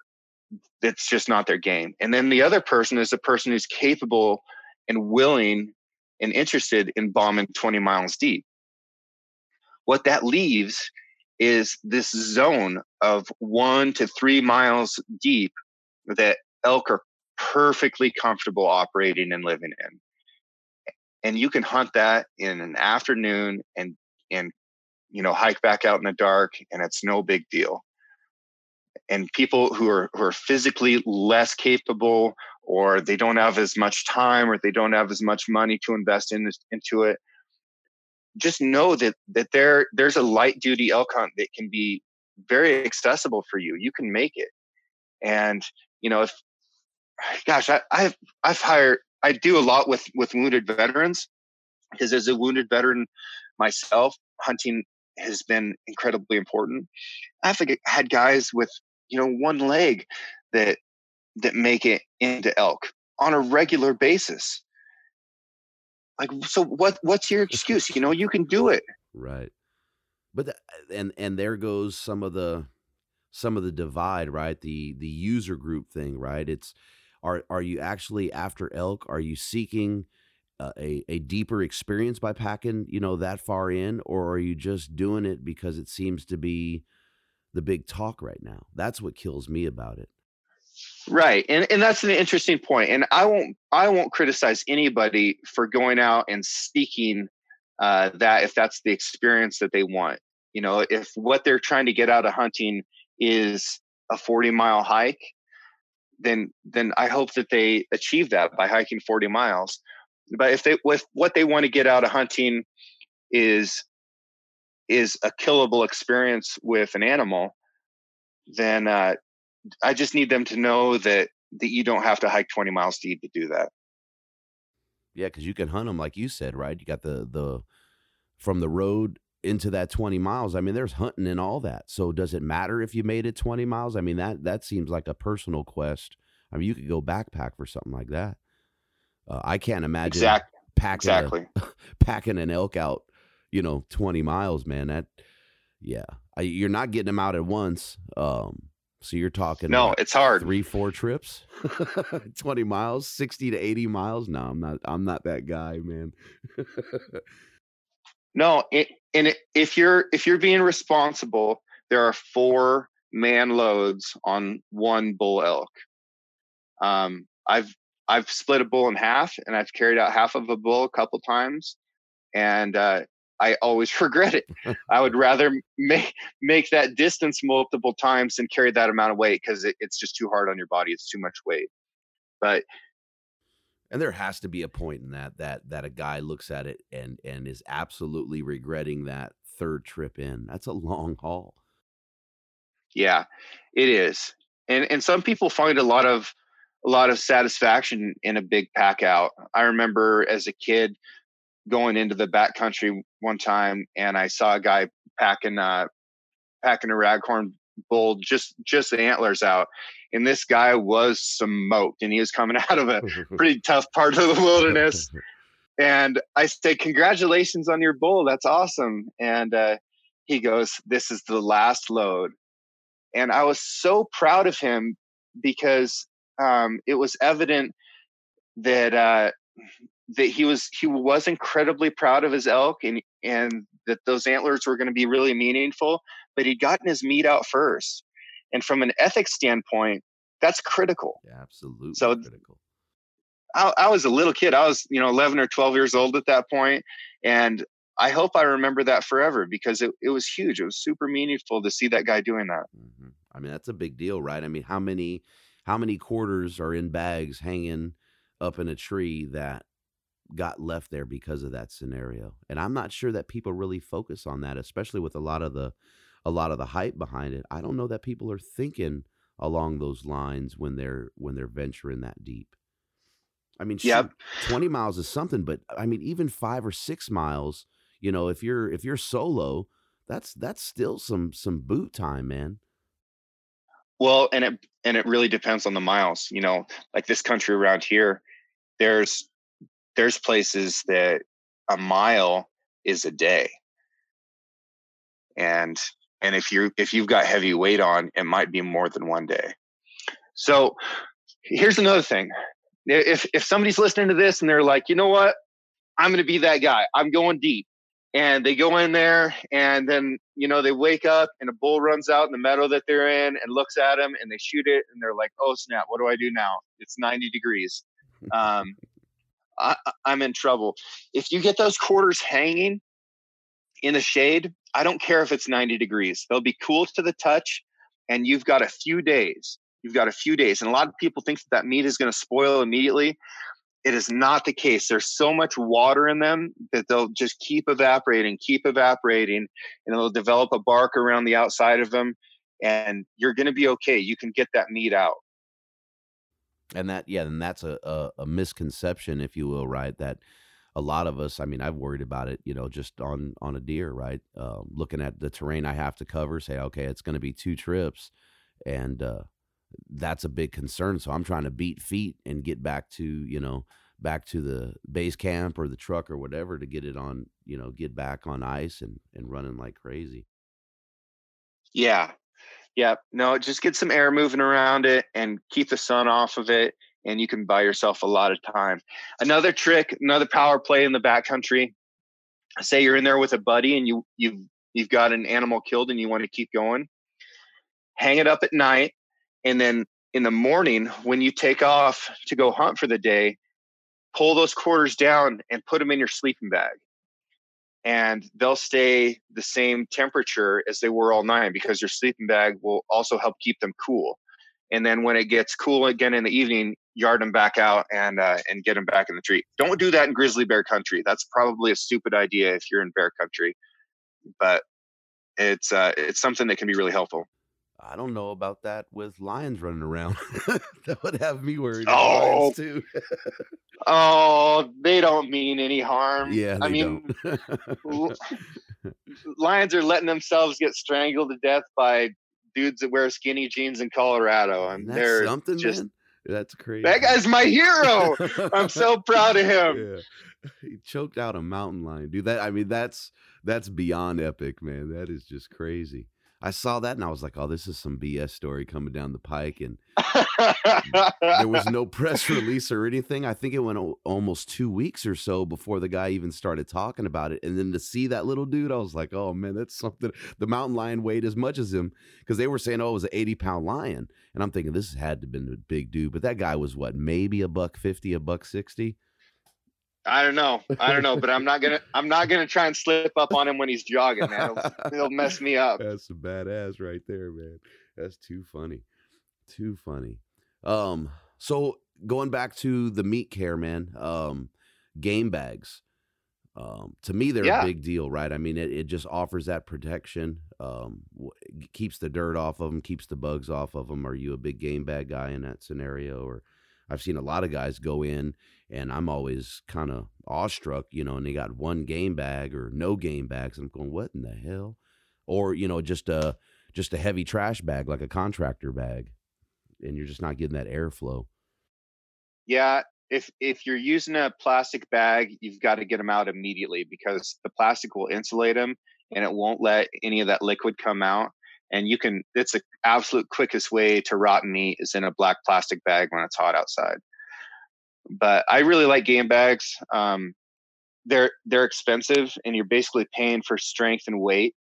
it's just not their game. And then the other person is a person who's capable and willing and interested in bombing 20 miles deep. What that leaves is this zone of one to three miles deep that elk are perfectly comfortable operating and living in. And you can hunt that in an afternoon and and you know hike back out in the dark and it's no big deal and people who are who are physically less capable or they don't have as much time or they don't have as much money to invest in this, into it just know that that there there's a light duty elk hunt that can be very accessible for you. You can make it. And, you know, if gosh, I, I've I've hired I do a lot with with wounded veterans because as a wounded veteran myself, hunting has been incredibly important. I've had guys with you know one leg that that make it into elk on a regular basis. Like, so what? What's your excuse? You know, you can do it. Right. But the, and and there goes some of the some of the divide, right? The the user group thing, right? It's are are you actually after elk? Are you seeking a a deeper experience by packing, you know, that far in, or are you just doing it because it seems to be the big talk right now? That's what kills me about it. Right. And and that's an interesting point. And I won't I won't criticize anybody for going out and seeking uh, that if that's the experience that they want. You know, if what they're trying to get out of hunting is a 40 mile hike, then then I hope that they achieve that by hiking 40 miles. But if they with what they want to get out of hunting is is a killable experience with an animal, then uh, I just need them to know that that you don't have to hike 20 miles deep to do that. Yeah, because you can hunt them like you said, right? You got the the from the road into that 20 miles. I mean, there's hunting and all that. So does it matter if you made it 20 miles? I mean, that that seems like a personal quest. I mean, you could go backpack for something like that. Uh, I can't imagine exactly. packing exactly. A, packing an elk out, you know, 20 miles, man. That yeah. I, you're not getting them out at once. Um so you're talking No, it's hard. Three, four trips, 20 miles, 60 to 80 miles. No, I'm not I'm not that guy, man. no, it, and it, if you're if you're being responsible, there are four man loads on one bull elk. Um, I've I've split a bull in half, and I've carried out half of a bull a couple times, and uh, I always regret it. I would rather make make that distance multiple times than carry that amount of weight because it, it's just too hard on your body. It's too much weight. But and there has to be a point in that that that a guy looks at it and and is absolutely regretting that third trip in. That's a long haul. Yeah, it is. And and some people find a lot of a lot of satisfaction in a big pack out. I remember as a kid going into the back country one time and I saw a guy packing uh packing a raghorn bull just just the antlers out and this guy was smoked and he was coming out of a pretty tough part of the wilderness. And I said congratulations on your bull that's awesome. And uh he goes this is the last load. And I was so proud of him because um it was evident that uh that he was he was incredibly proud of his elk and and that those antlers were going to be really meaningful but he'd gotten his meat out first and from an ethics standpoint that's critical yeah, absolutely so critical I, I was a little kid i was you know 11 or 12 years old at that point and i hope i remember that forever because it, it was huge it was super meaningful to see that guy doing that mm-hmm. i mean that's a big deal right i mean how many how many quarters are in bags hanging up in a tree that got left there because of that scenario. And I'm not sure that people really focus on that, especially with a lot of the a lot of the hype behind it. I don't know that people are thinking along those lines when they're when they're venturing that deep. I mean, yeah, 20 miles is something, but I mean, even five or six miles, you know, if you're if you're solo, that's that's still some some boot time, man. Well, and it and it really depends on the miles. You know, like this country around here, there's there's places that a mile is a day and and if you if you've got heavy weight on it might be more than one day. So here's another thing. If if somebody's listening to this and they're like you know what? I'm going to be that guy. I'm going deep. And they go in there and then you know they wake up and a bull runs out in the meadow that they're in and looks at them and they shoot it and they're like oh snap. What do i do now? It's 90 degrees. Um, I, I'm in trouble. If you get those quarters hanging in the shade, I don't care if it's 90 degrees. They'll be cool to the touch, and you've got a few days. You've got a few days. And a lot of people think that, that meat is going to spoil immediately. It is not the case. There's so much water in them that they'll just keep evaporating, keep evaporating, and they'll develop a bark around the outside of them. and you're going to be okay. You can get that meat out. And that, yeah, and that's a, a, a misconception, if you will, right? That a lot of us, I mean, I've worried about it, you know, just on on a deer, right? Um, looking at the terrain I have to cover, say, okay, it's going to be two trips, and uh, that's a big concern. So I'm trying to beat feet and get back to, you know, back to the base camp or the truck or whatever to get it on, you know, get back on ice and and running like crazy. Yeah, yeah. No, just get some air moving around it and keep the sun off of it and you can buy yourself a lot of time. Another trick, another power play in the backcountry. Say you're in there with a buddy and you you've you've got an animal killed and you want to keep going. Hang it up at night, and then in the morning when you take off to go hunt for the day, pull those quarters down and put them in your sleeping bag. And they'll stay the same temperature as they were all night because your sleeping bag will also help keep them cool and then when it gets cool again in the evening, yard them back out and uh, and get them back in the tree. Don't do that in grizzly bear country. That's probably a stupid idea if you're in bear country, but it's uh, it's something that can be really helpful. I don't know about that with lions running around. that would have me worried. Oh, too. oh, they don't mean any harm. Yeah, I mean, lions are letting themselves get strangled to death by dudes that wear skinny jeans in Colorado. and they're something, just man. That's crazy. That guy's my hero. I'm so proud of him. Yeah. He choked out a mountain lion, dude. That I mean, that's that's beyond epic, man. That is just crazy. I saw that and I was like, oh, this is some BS story coming down the pike. And there was no press release or anything. I think it went o- almost two weeks or so before the guy even started talking about it. And then to see that little dude, I was like, oh man, that's something. The mountain lion weighed as much as him because they were saying, oh, it was an 80 pound lion. And I'm thinking this had to have been a big dude. But that guy was what, maybe a buck 50, a buck 60? I don't know. I don't know, but I'm not gonna. I'm not gonna try and slip up on him when he's jogging, man. He'll, he'll mess me up. That's a badass right there, man. That's too funny. Too funny. Um. So going back to the meat care, man. Um, game bags. Um, to me, they're yeah. a big deal, right? I mean, it, it just offers that protection. Um, keeps the dirt off of them, keeps the bugs off of them. Are you a big game bag guy in that scenario, or I've seen a lot of guys go in and I'm always kind of awestruck, you know, and they got one game bag or no game bags. and I'm going, what in the hell? Or, you know, just a just a heavy trash bag like a contractor bag. And you're just not getting that airflow. Yeah, if if you're using a plastic bag, you've got to get them out immediately because the plastic will insulate them and it won't let any of that liquid come out and you can it's the absolute quickest way to rot meat is in a black plastic bag when it's hot outside but i really like game bags um, they're they're expensive and you're basically paying for strength and weight.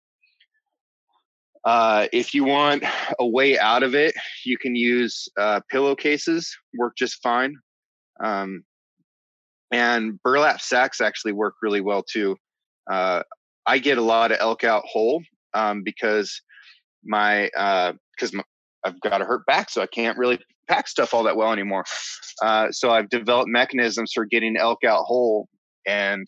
Uh, if you want a way out of it you can use uh, pillowcases work just fine um, and burlap sacks actually work really well too. Uh, i get a lot of elk out whole um, because my because uh, I've got a hurt back, so I can't really pack stuff all that well anymore. Uh, so I've developed mechanisms for getting elk out whole, and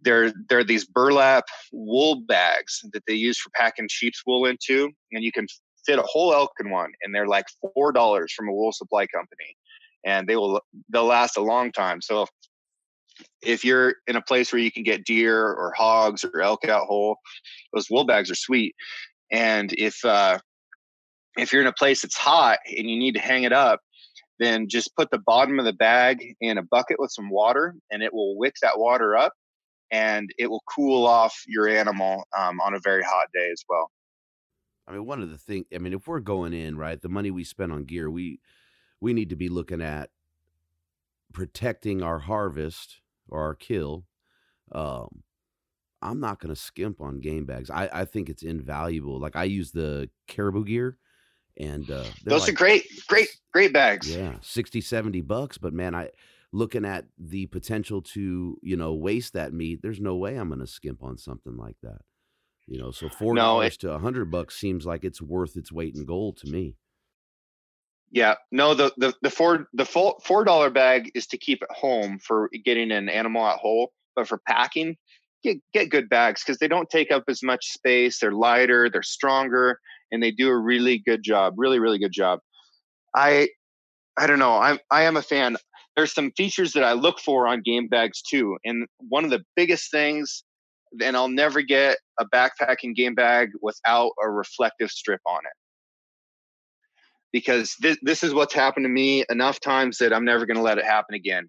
there there are these burlap wool bags that they use for packing sheep's wool into, and you can fit a whole elk in one, and they're like four dollars from a wool supply company, and they will they'll last a long time. So if, if you're in a place where you can get deer or hogs or elk out whole, those wool bags are sweet. And if uh, if you're in a place that's hot and you need to hang it up, then just put the bottom of the bag in a bucket with some water, and it will wick that water up, and it will cool off your animal um, on a very hot day as well. I mean, one of the things. I mean, if we're going in right, the money we spend on gear, we we need to be looking at protecting our harvest or our kill um, I'm not going to skimp on game bags. I, I think it's invaluable. Like I use the caribou gear and uh, those like, are great, great, great bags. Yeah. 60, 70 bucks. But man, I looking at the potential to, you know, waste that meat, there's no way I'm going to skimp on something like that. You know, so $4 no, to a hundred bucks seems like it's worth its weight in gold to me. Yeah, no, the the the four the full four dollar bag is to keep at home for getting an animal at whole, but for packing, get get good bags because they don't take up as much space. They're lighter, they're stronger, and they do a really good job. Really, really good job. I I don't know. I'm I am a fan. There's some features that I look for on game bags too, and one of the biggest things. And I'll never get a backpacking game bag without a reflective strip on it because this, this is what's happened to me enough times that I'm never going to let it happen again.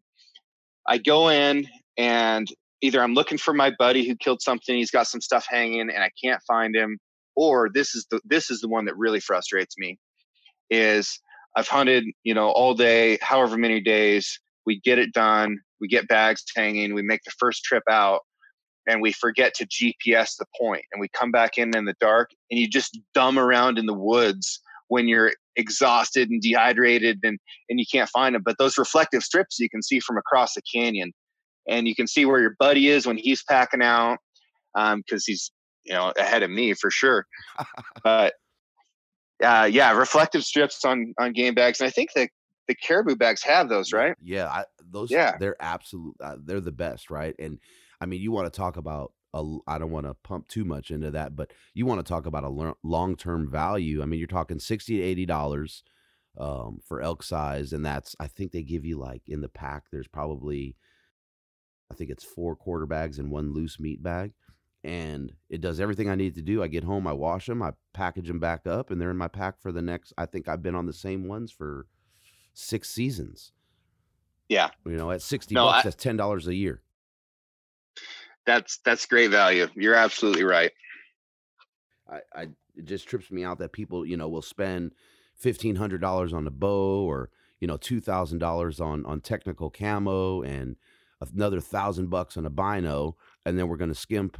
I go in and either I'm looking for my buddy who killed something, he's got some stuff hanging and I can't find him, or this is the this is the one that really frustrates me is I've hunted, you know, all day, however many days, we get it done, we get bags hanging, we make the first trip out and we forget to GPS the point and we come back in in the dark and you just dumb around in the woods when you're exhausted and dehydrated and and you can't find them but those reflective strips you can see from across the canyon and you can see where your buddy is when he's packing out because um, he's you know ahead of me for sure but uh, yeah reflective strips on on game bags and i think that the caribou bags have those right yeah I, those yeah they're absolute uh, they're the best right and i mean you want to talk about a, I don't want to pump too much into that, but you want to talk about a long term value. I mean, you're talking sixty to eighty dollars um, for elk size, and that's I think they give you like in the pack. There's probably I think it's four quarter bags and one loose meat bag, and it does everything I need to do. I get home, I wash them, I package them back up, and they're in my pack for the next. I think I've been on the same ones for six seasons. Yeah, you know, at sixty no, bucks, I, that's ten dollars a year that's that's great value. You're absolutely right. I, I it just trips me out that people you know will spend fifteen hundred dollars on a bow or you know two thousand dollars on on technical camo and another thousand bucks on a bino, and then we're going to skimp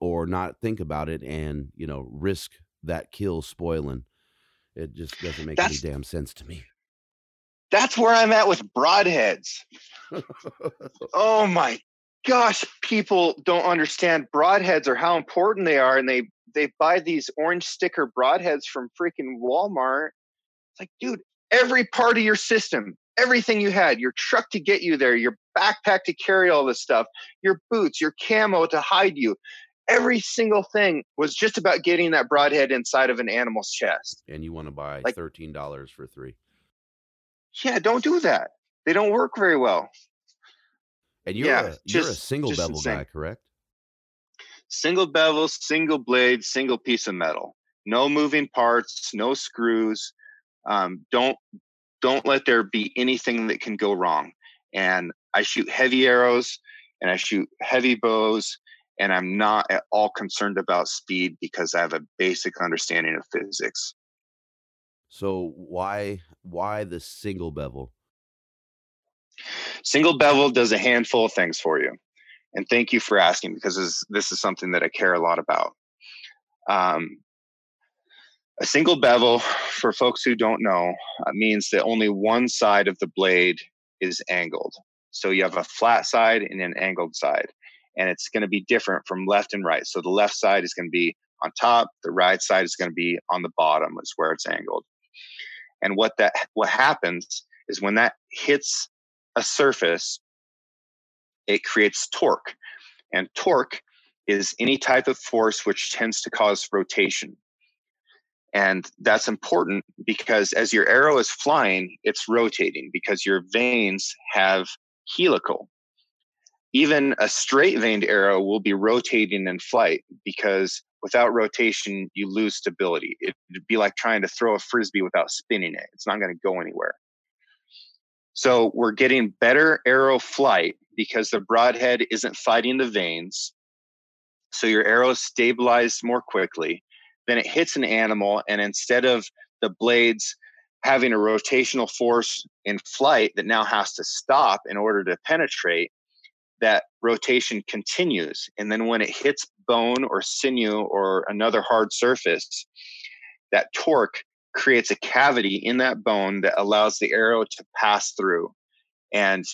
or not think about it and you know risk that kill spoiling. It just doesn't make that's, any damn sense to me. That's where I'm at with broadheads. oh my gosh, people don't understand broadheads or how important they are, and they they buy these orange sticker broadheads from freaking Walmart. It's like, dude, every part of your system, everything you had, your truck to get you there, your backpack to carry all this stuff, your boots, your camo to hide you. Every single thing was just about getting that broadhead inside of an animal's chest. And you want to buy like, $13 for three. Yeah, don't do that. They don't work very well. And you're yeah, a, you're just, a single bevel insane. guy, correct? Single bevel, single blade, single piece of metal. No moving parts, no screws. Um, don't don't let there be anything that can go wrong. And I shoot heavy arrows and I shoot heavy bows and I'm not at all concerned about speed because I have a basic understanding of physics. So why why the single bevel? Single bevel does a handful of things for you. And thank you for asking because this, this is something that I care a lot about. Um, a single bevel, for folks who don't know, uh, means that only one side of the blade is angled. So you have a flat side and an angled side, and it's going to be different from left and right. So the left side is going to be on top, the right side is going to be on the bottom, is where it's angled. And what that what happens is when that hits a surface, it creates torque. And torque is any type of force which tends to cause rotation. And that's important because as your arrow is flying, it's rotating because your vanes have helical. Even a straight vaned arrow will be rotating in flight because without rotation, you lose stability. It'd be like trying to throw a frisbee without spinning it, it's not going to go anywhere. So we're getting better arrow flight because the broadhead isn't fighting the vanes. So your arrow is stabilized more quickly. Then it hits an animal, and instead of the blades having a rotational force in flight that now has to stop in order to penetrate, that rotation continues. And then when it hits bone or sinew or another hard surface, that torque creates a cavity in that bone that allows the arrow to pass through. And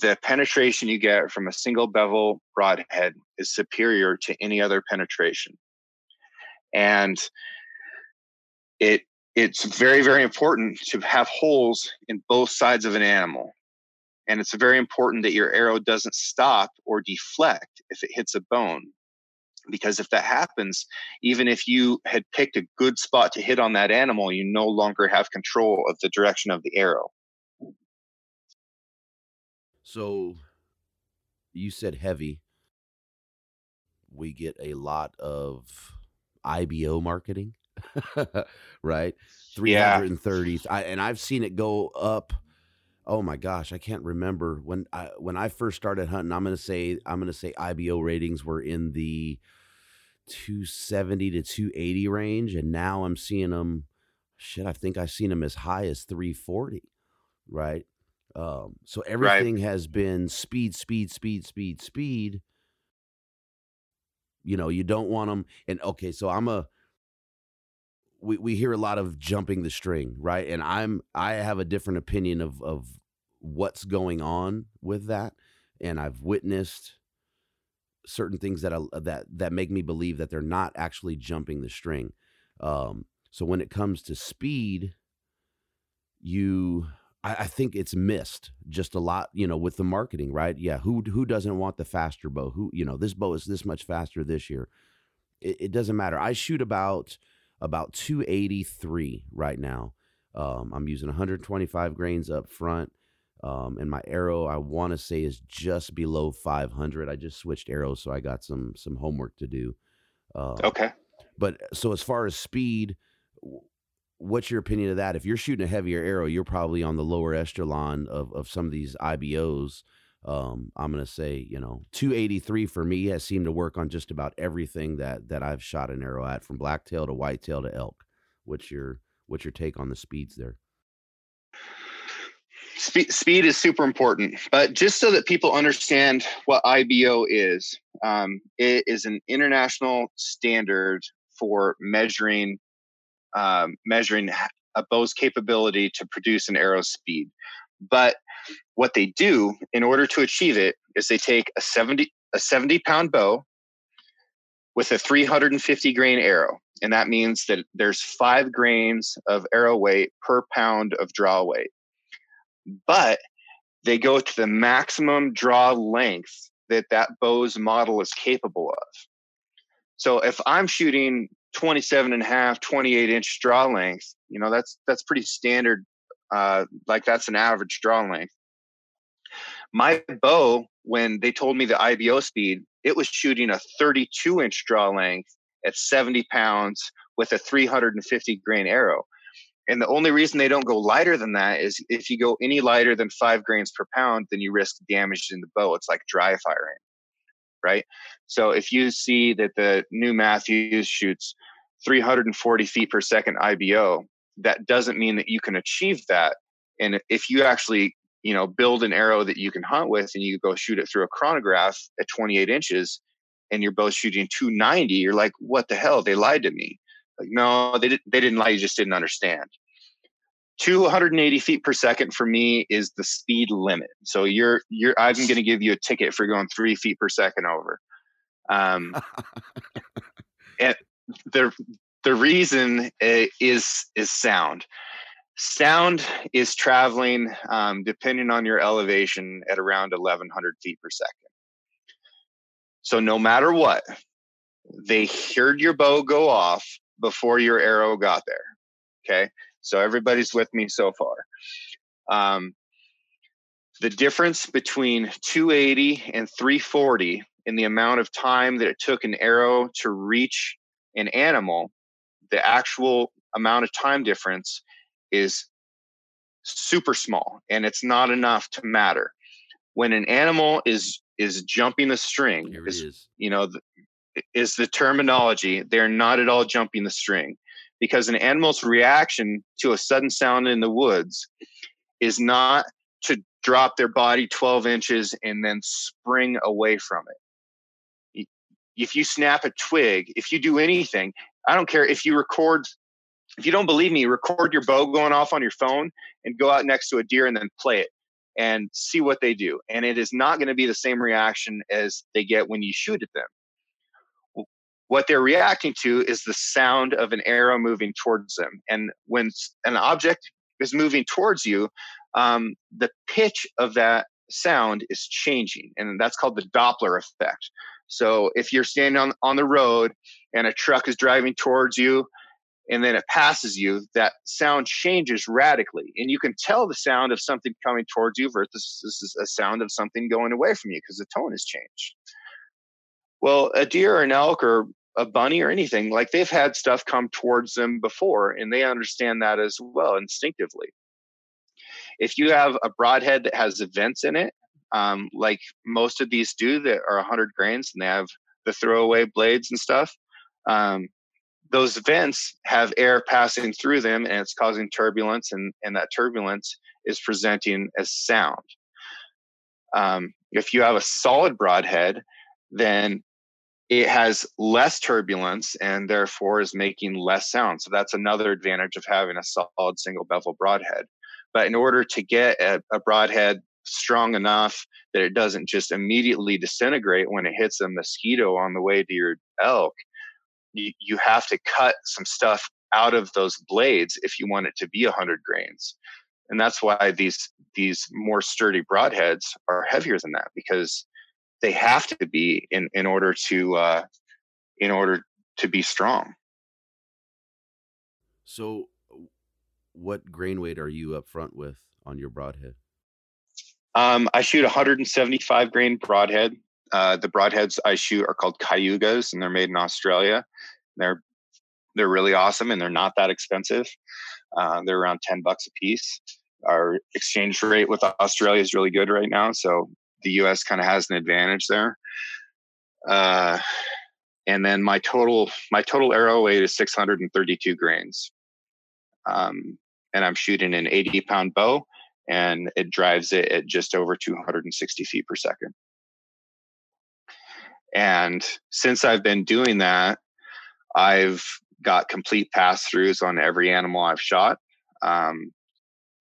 the penetration you get from a single bevel broadhead is superior to any other penetration. And it it's very, very important to have holes in both sides of an animal. And it's very important that your arrow doesn't stop or deflect if it hits a bone. Because if that happens, even if you had picked a good spot to hit on that animal, you no longer have control of the direction of the arrow. So you said heavy. We get a lot of IBO marketing, right? 330. Yeah. I, and I've seen it go up. Oh my gosh, I can't remember when I when I first started hunting. I'm gonna say I'm gonna say IBO ratings were in the 270 to 280 range, and now I'm seeing them. Shit, I think I've seen them as high as 340. Right. Um, so everything right. has been speed, speed, speed, speed, speed. You know, you don't want them. And okay, so I'm a. We we hear a lot of jumping the string, right? And I'm I have a different opinion of of what's going on with that, and I've witnessed certain things that I, that that make me believe that they're not actually jumping the string. Um, so when it comes to speed, you I, I, think it's missed just a lot, you know, with the marketing, right? Yeah, who who doesn't want the faster bow? Who you know, this bow is this much faster this year. It, it doesn't matter. I shoot about about 283 right now. Um, I'm using 125 grains up front. Um, and my arrow, I want to say, is just below 500. I just switched arrows, so I got some some homework to do. Uh, okay. But so as far as speed, what's your opinion of that? If you're shooting a heavier arrow, you're probably on the lower echelon of, of some of these IBOs. Um, I'm gonna say, you know, 283 for me has seemed to work on just about everything that that I've shot an arrow at, from blacktail to whitetail to elk. What's your what's your take on the speeds there? Speed, speed is super important, but just so that people understand what IBO is, um, it is an international standard for measuring um, measuring a bow's capability to produce an arrow speed. But what they do in order to achieve it is they take a 70 a 70 pound bow with a 350 grain arrow and that means that there's five grains of arrow weight per pound of draw weight. But they go to the maximum draw length that that bow's model is capable of. So if i'm shooting 27 and a half 28 inch draw length you know that's that's pretty standard uh like that's an average draw length my bow when they told me the ibo speed it was shooting a 32 inch draw length at 70 pounds with a 350 grain arrow and the only reason they don't go lighter than that is if you go any lighter than five grains per pound then you risk damage in the bow it's like dry firing right? So if you see that the new Mathews shoots 340 feet per second IBO, that doesn't mean that you can achieve that. And if you actually, you know, build an arrow that you can hunt with and you go shoot it through a chronograph at 28 inches and you're both shooting 290, you're like, what the hell? They lied to me. Like, no, they, did, they didn't lie. You just didn't understand. 280 feet per second for me is the speed limit. So you're you're I'm going to give you a ticket for going three feet per second over. Um, and the the reason is is sound. Sound is traveling, um, depending on your elevation, at around 1,100 feet per second. So no matter what, they heard your bow go off before your arrow got there. Okay so everybody's with me so far. Um, the difference between 280 and 340 in the amount of time that it took an arrow to reach an animal, the actual amount of time difference is super small and it's not enough to matter. When an animal is is jumping the string, is, is, you know, the, is the terminology. They're not at all jumping the string because an animal's reaction to a sudden sound in the woods is not to drop their body 12 inches and then spring away from it. If you snap a twig, if you do anything, I don't care if you record, if you don't believe me, record your bow going off on your phone and go out next to a deer and then play it and see what they do. And it is not going to be the same reaction as they get when you shoot at them what they're reacting to is the sound of an arrow moving towards them. And when an object is moving towards you, um, the pitch of that sound is changing, and that's called the Doppler effect. So if you're standing on, on the road and a truck is driving towards you and then it passes you, that sound changes radically. And you can tell the sound of something coming towards you versus this is a sound of something going away from you because the tone has changed. Well, a deer or an elk or a bunny or anything, like they've had stuff come towards them before and they understand that as well instinctively. If you have a broadhead that has vents in it, um, like most of these do that are 100 grains and they have the throwaway blades and stuff, um, those vents have air passing through them and it's causing turbulence and, and that turbulence is presenting as sound. Um, if you have a solid broadhead then it has less turbulence and therefore is making less sound. So that's another advantage of having a solid single bevel broadhead. But in order to get a, a broadhead strong enough that it doesn't just immediately disintegrate when it hits a mosquito on the way to your elk you, you have to cut some stuff out of those blades if you want it to be 100 grains and that's why these these more sturdy broadheads are heavier than that because they have to be in in order to uh, in order to be strong. So, what grain weight are you up front with on your broadhead? Um, I shoot 175 grain broadhead. Uh, the broadheads I shoot are called Cayugas, and they're made in Australia. They're they're really awesome, and they're not that expensive. Uh, they're around 10 bucks a piece. Our exchange rate with Australia is really good right now, so the U.S. kind of has an advantage there. Uh, and then my total my total arrow weight is 632 grains, um, and I'm shooting an 80 pound bow, and it drives it at just over 260 feet per second. And since I've been doing that, I've got complete pass throughs on every animal I've shot, um,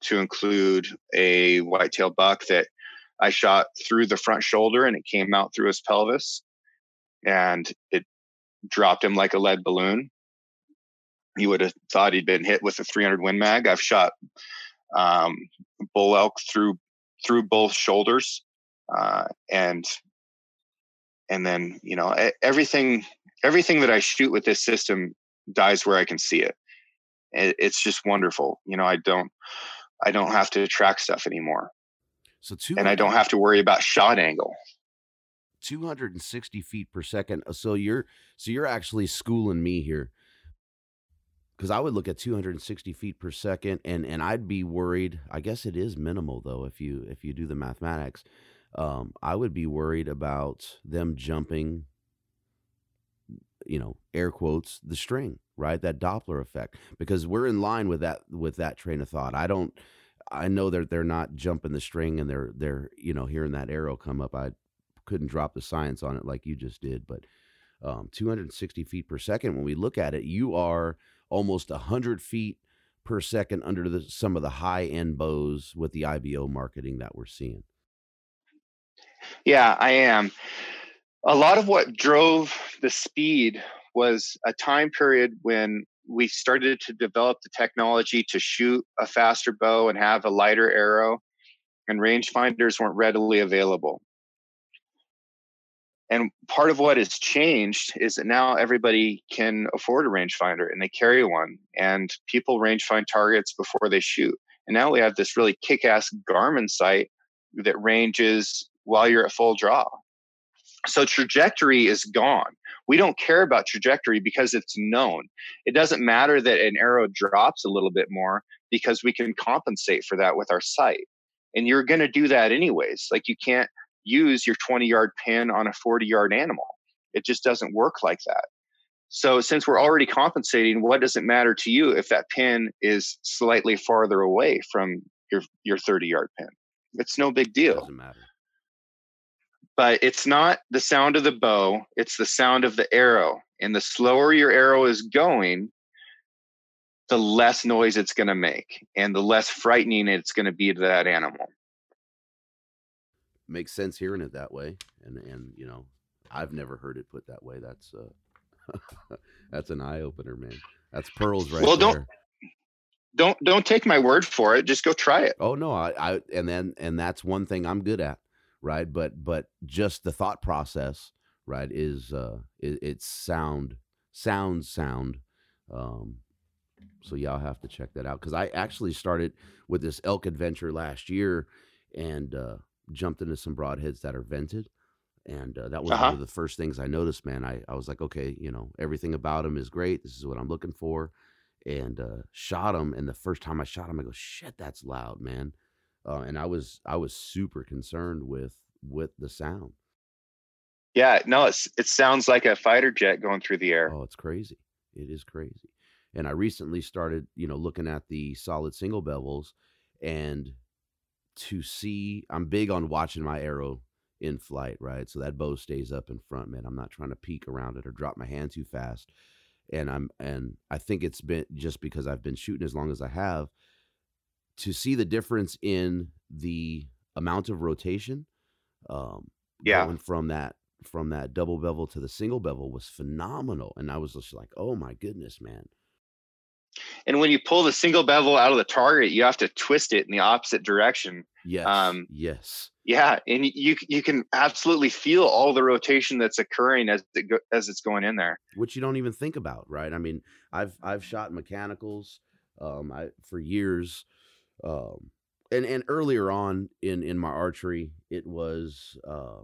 to include a whitetail buck that I shot through the front shoulder and it came out through his pelvis and it dropped him like a lead balloon. You would have thought he'd been hit with a 300 Win Mag. I've shot um, bull elk through through both shoulders, uh, and and then you know everything everything that I shoot with this system dies where I can see it. it. It's just wonderful. You know, I don't I don't have to track stuff anymore. So two and I don't have to worry about shot angle. 260 feet per second. Uh, so you're so you're actually schooling me here. Because I would look at 260 feet per second, and and I'd be worried. I guess it is minimal though if you if you do the mathematics. Um, I would be worried about them jumping. You know, air quotes the string, right? That Doppler effect, because we're in line with that with that train of thought. I don't. I know that they're not jumping the string and they're they're you know hearing that arrow come up. I couldn't drop the science on it like you just did, but um, 260 feet per second. When we look at it, you are almost 100 feet per second under the, some of the high end bows with the IBO marketing that we're seeing. Yeah, I am. A lot of what drove the speed was a time period when we started to develop the technology to shoot a faster bow and have a lighter arrow, and rangefinders weren't readily available. And part of what has changed is that now everybody can afford a rangefinder and they carry one, and people range find targets before they shoot. And now we have this really kick ass Garmin sight that ranges while you're at full draw. So trajectory is gone. We don't care about trajectory because it's known. It doesn't matter that an arrow drops a little bit more because we can compensate for that with our sight. And you're going to do that anyways. Like you can't use your 20 yard pin on a 40 yard animal. It just doesn't work like that. So since we're already compensating, what does it matter to you if that pin is slightly farther away from your your 30 yard pin? It's no big deal. Doesn't matter but it's not the sound of the bow, it's the sound of the arrow. And the slower your arrow is going, the less noise it's going to make and the less frightening it's going to be to that animal. Makes sense hearing it that way. And, and, you know, I've never heard it put that way. That's, uh, that's an eye opener, man. That's pearls right there. well, there. Don't, don't don't take my word for it. Just go try it. Oh no, I, I and then and that's one thing I'm good at, right? But but just the thought process, right, is uh it, it's sound sound sound. Um so y'all have to check that out because I actually started with this elk adventure last year and uh jumped into some broadheads that are vented and uh, that was Uh-huh. one of the first things I noticed, man. I, I was like, okay, you know, everything about him is great. This is what I'm looking for. And uh, shot him. And the first time I shot him, I go, shit, that's loud, man. Uh, and I was I was super concerned with with the sound. Yeah, no, it's it sounds like a fighter jet going through the air. Oh, it's crazy. It is crazy. And I recently started, you know, looking at the solid single bevels and to see I'm big on watching my arrow in flight, right? So that bow stays up in front, man. I'm not trying to peek around it or drop my hand too fast. And I'm and I think it's been just because I've been shooting as long as I have to see the difference in the amount of rotation um Yeah. going from that from that double bevel to the single bevel was phenomenal and i was just like oh my goodness man And when you pull the single bevel out of the target, you have to twist it in the opposite direction. yes Um, yes Yeah, and you you can absolutely feel all the rotation that's occurring as it go, as it's going in there. which you don't even think about right i mean i've i've shot mechanicals um i for years um and and earlier on in in my archery it was uh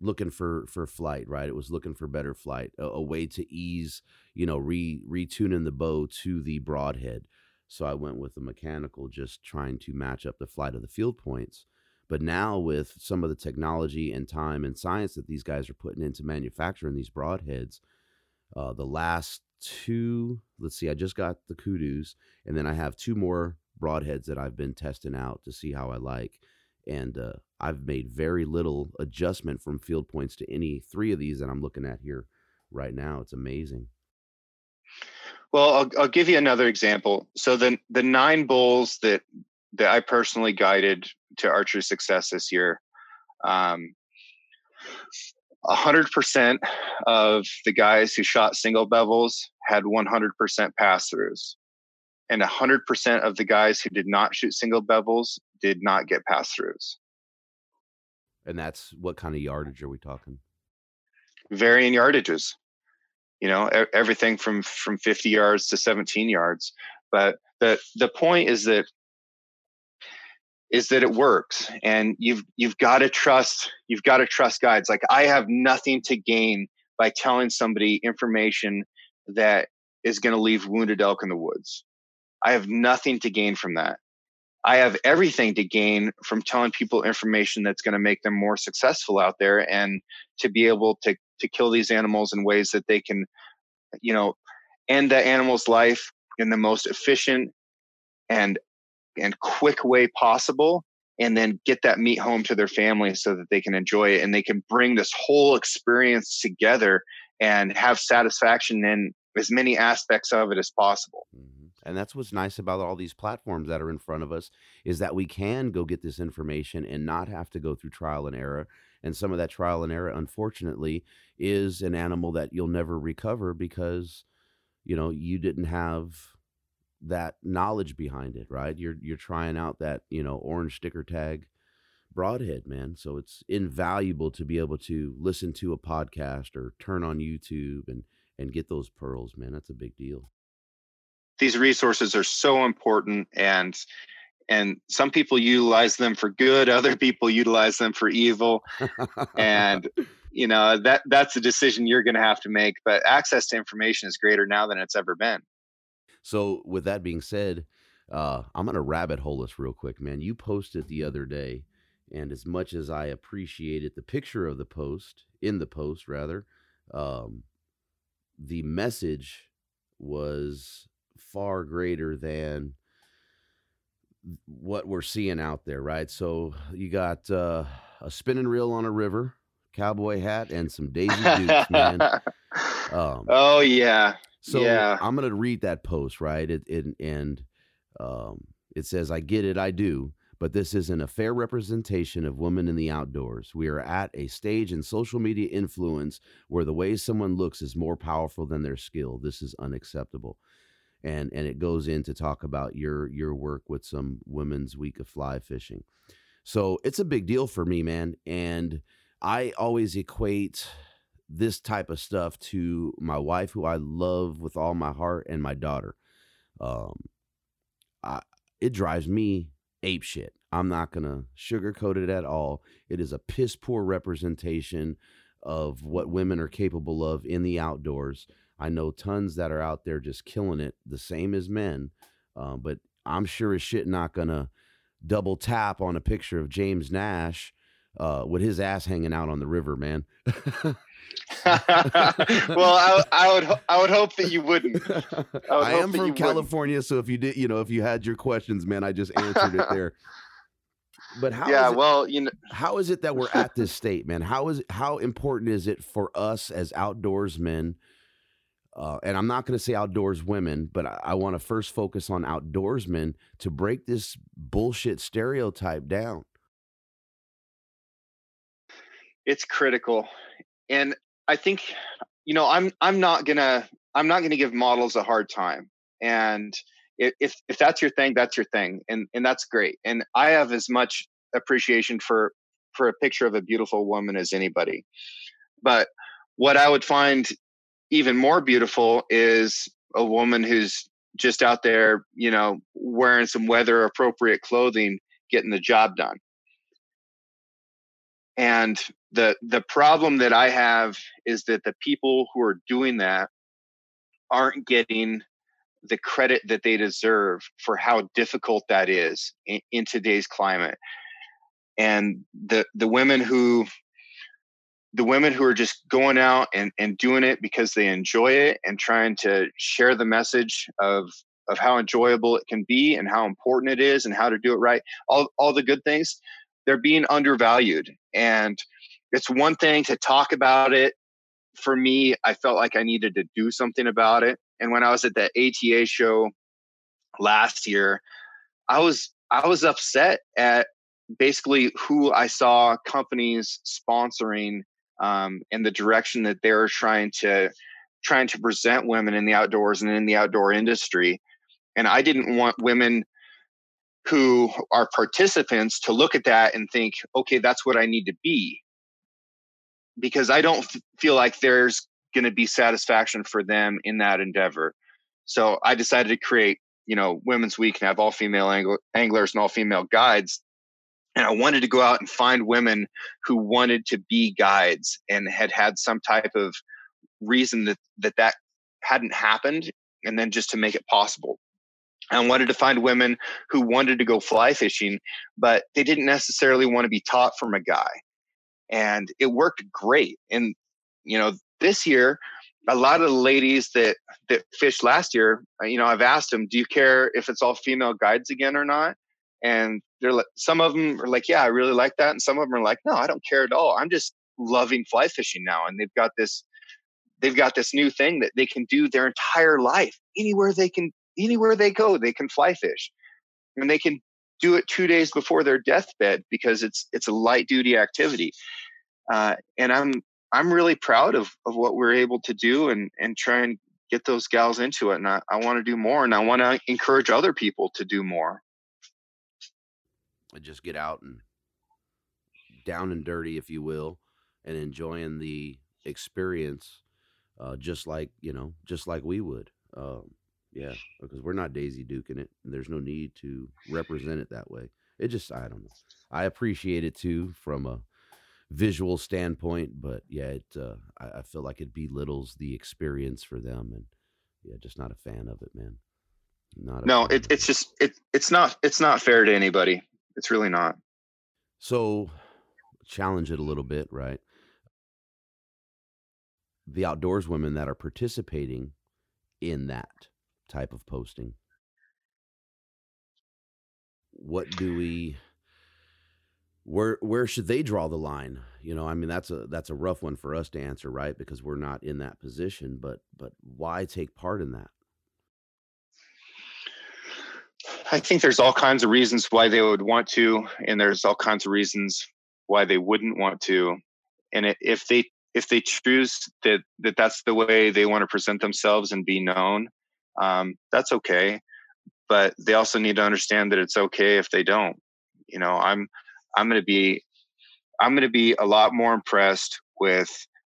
looking for for flight right? It was looking for better flight a, a way to ease you know re retuning the bow to the broadhead. So i went with the mechanical just trying to match up the flight of the field points. But now with some of the technology and time and science that these guys are putting into manufacturing these broadheads uh, the last two let's see i just got the kudos and then i have two more broadheads that i've been testing out to see how i like and uh, i've made very little adjustment from field points to any three of these that i'm looking at here right now. It's amazing. Well, I'll, I'll give you another example. So the the nine bulls that that I personally guided to archery success this year, um, hundred percent of the guys who shot single bevels had one hundred percent pass throughs, and hundred percent of the guys who did not shoot single bevels did not get pass throughs. and that's what kind of yardage are we talking? Varying yardages you know everything from from 50 yards to 17 yards. But the the point is that is that it works and you've you've got to trust you've got to trust guides. Like i have nothing to gain by telling somebody information that is going to leave wounded elk in the woods i have nothing to gain from that i have everything to gain from telling people information that's going to make them more successful out there and to be able to to kill these animals in ways that they can you know end that animal's life in the most efficient and and quick way possible and then get that meat home to their family so that they can enjoy it and they can bring this whole experience together and have satisfaction in as many aspects of it as possible Mhm. And that's what's nice about all these platforms that are in front of us is that we can go get this information and not have to go through trial and error. And some of that trial and error, unfortunately, is an animal that you'll never recover because, you know, you didn't have that knowledge behind it, right? You're you're trying out that, you know, orange sticker tag broadhead, man. So it's invaluable to be able to listen to a podcast or turn on YouTube and and get those pearls, man. That's a big deal. These resources are so important and and some people utilize them for good other people utilize them for evil and you know that that's a decision you're going to have to make but access to information is greater now than it's ever been So, with that being said, uh, I'm gonna rabbit hole this real quick, man. You posted the other day, and as much as I appreciated the picture of the post, in the post rather, um, the message was far greater than what we're seeing out there, right? So you got uh, a spinning reel on a river, cowboy hat, and some Daisy Dukes, man. Um, oh yeah so Yeah. I'm gonna read that post, right? It, it and um, it says, "I get it, I do, but this isn't a fair representation of women in the outdoors. We are at a stage in social media influence where the way someone looks is more powerful than their skill. This is unacceptable." And and it goes in to talk about your your work with some women's week of fly fishing. So it's a big deal for me, man, and I always equate this type of stuff to my wife, who I love with all my heart, and my daughter. Um, I, it drives me ape shit. I'm not gonna sugarcoat it at all. It is a piss poor representation of what women are capable of in the outdoors. I know tons that are out there just killing it, the same as men. Uh, but I'm sure as shit not gonna double tap on a picture of James Nash uh, with his ass hanging out on the river, man. well, I, I, would I would hope that you wouldn't. I, I am from California, wouldn't. so if you did, you know, if you had your questions, man, I just answered it there. But how? Yeah, it, well, you know, how is it that we're at this state, man? How is how important is it for us as outdoorsmen? Uh, and I'm not going to say outdoors women, but I, I want to first focus on outdoorsmen to break this bullshit stereotype down. It's critical, and I think you know I'm I'm not gonna I'm not gonna give models a hard time, and if if that's your thing, that's your thing, and and that's great. And I have as much appreciation for for a picture of a beautiful woman as anybody. But what I would find even more beautiful is a woman who's just out there, you know, wearing some weather appropriate clothing, getting the job done. And the the problem that I have is that the people who are doing that aren't getting the credit that they deserve for how difficult that is in, in today's climate. And the the women who the women who are just going out and, and doing it because they enjoy it and trying to share the message of of how enjoyable it can be and how important it is and how to do it right all, all the good things they're being undervalued. And it's one thing to talk about it. For me i felt like i needed to do something about it. And when I was at the ATA show last year, I was I was upset at basically who I saw companies sponsoring um, and the direction that they're trying to trying to present women in the outdoors and in the outdoor industry. And I didn't want women who are participants to look at that and think, okay, that's what I need to be. Because I don't f- feel like there's going to be satisfaction for them in that endeavor. So I decided to create, you know, Women's Week and have all female angl- anglers and all female guides. And I wanted to go out and find women who wanted to be guides and had had some type of reason that that, that hadn't happened, and then just to make it possible. I wanted to find women who wanted to go fly fishing, but they didn't necessarily want to be taught from a guy. And it worked great. And, you know, this year, a lot of the ladies that that fished last year, you know, I've asked them, "Do you care if it's all female guides again or not?" And they're like, some of them are like, "Yeah, I really like that," and some of them are like, "No, I don't care at all. I'm just loving fly fishing now." And they've got this, they've got this new thing that they can do their entire life anywhere they can, anywhere they go, they can fly fish, and they can do it two days before their deathbed because it's it's a light duty activity. Uh, and I'm I'm really proud of of what we're able to do and and try and get those gals into it. And I, I want to do more and I want to encourage other people to do more. Just get out and down and dirty, if you will, and enjoying the experience, uh, just like you know, just like we would. Um, yeah, because we're not Daisy Duking it, and there's no need to represent it that way. It just, I don't know. I appreciate it too from a visual standpoint, but yeah, it uh, I, I, feel like it belittles the experience for them, and yeah, just not a fan of it, man. Not no, it, it's just it it's not it's not fair to anybody. It's really not. So challenge it a little bit, right? The outdoors women that are participating in that type of posting. What do we where where should they draw the line you know i mean that's a that's a rough one for us to answer right because we're not in that position but but why take part in that i think there's all kinds of reasons why they would want to and there's all kinds of reasons why they wouldn't want to and if they if they choose that that that's the way they want to present themselves and be known um, that's okay. But they also need to understand that it's okay if they don't. You know, I'm I'm going to be I'm going to be a lot more impressed with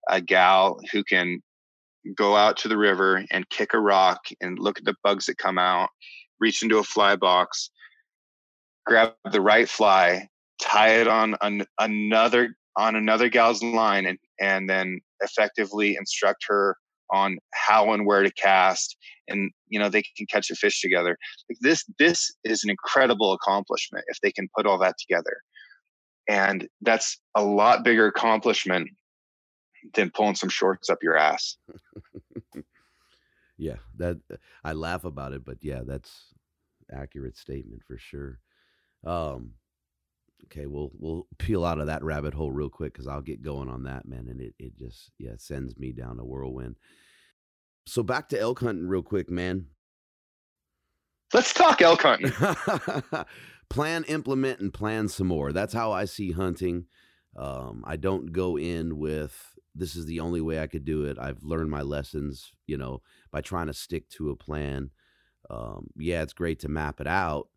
a gal who can go out to the river and kick a rock and look at the bugs that come out, reach into a fly box, grab the right fly, tie it on an, another on another gal's line, and and then effectively instruct her on how and where to cast and you know they can catch a fish together. Like this this is an incredible accomplishment if they can put all that together. And that's a lot bigger accomplishment than pulling some shorts up your ass yeah that i laugh about it but yeah that's accurate statement for sure. Um okay we'll we'll peel out of that rabbit hole real quick because i'll get going on that man and it, it just yeah sends me down a whirlwind. So back to elk hunting real quick man. Let's talk elk hunting. Plan implement and plan some more. That's how i see hunting um, i don't go in with this is the only way i could do it i've learned my lessons you know by trying to stick to a plan um, yeah it's great to map it out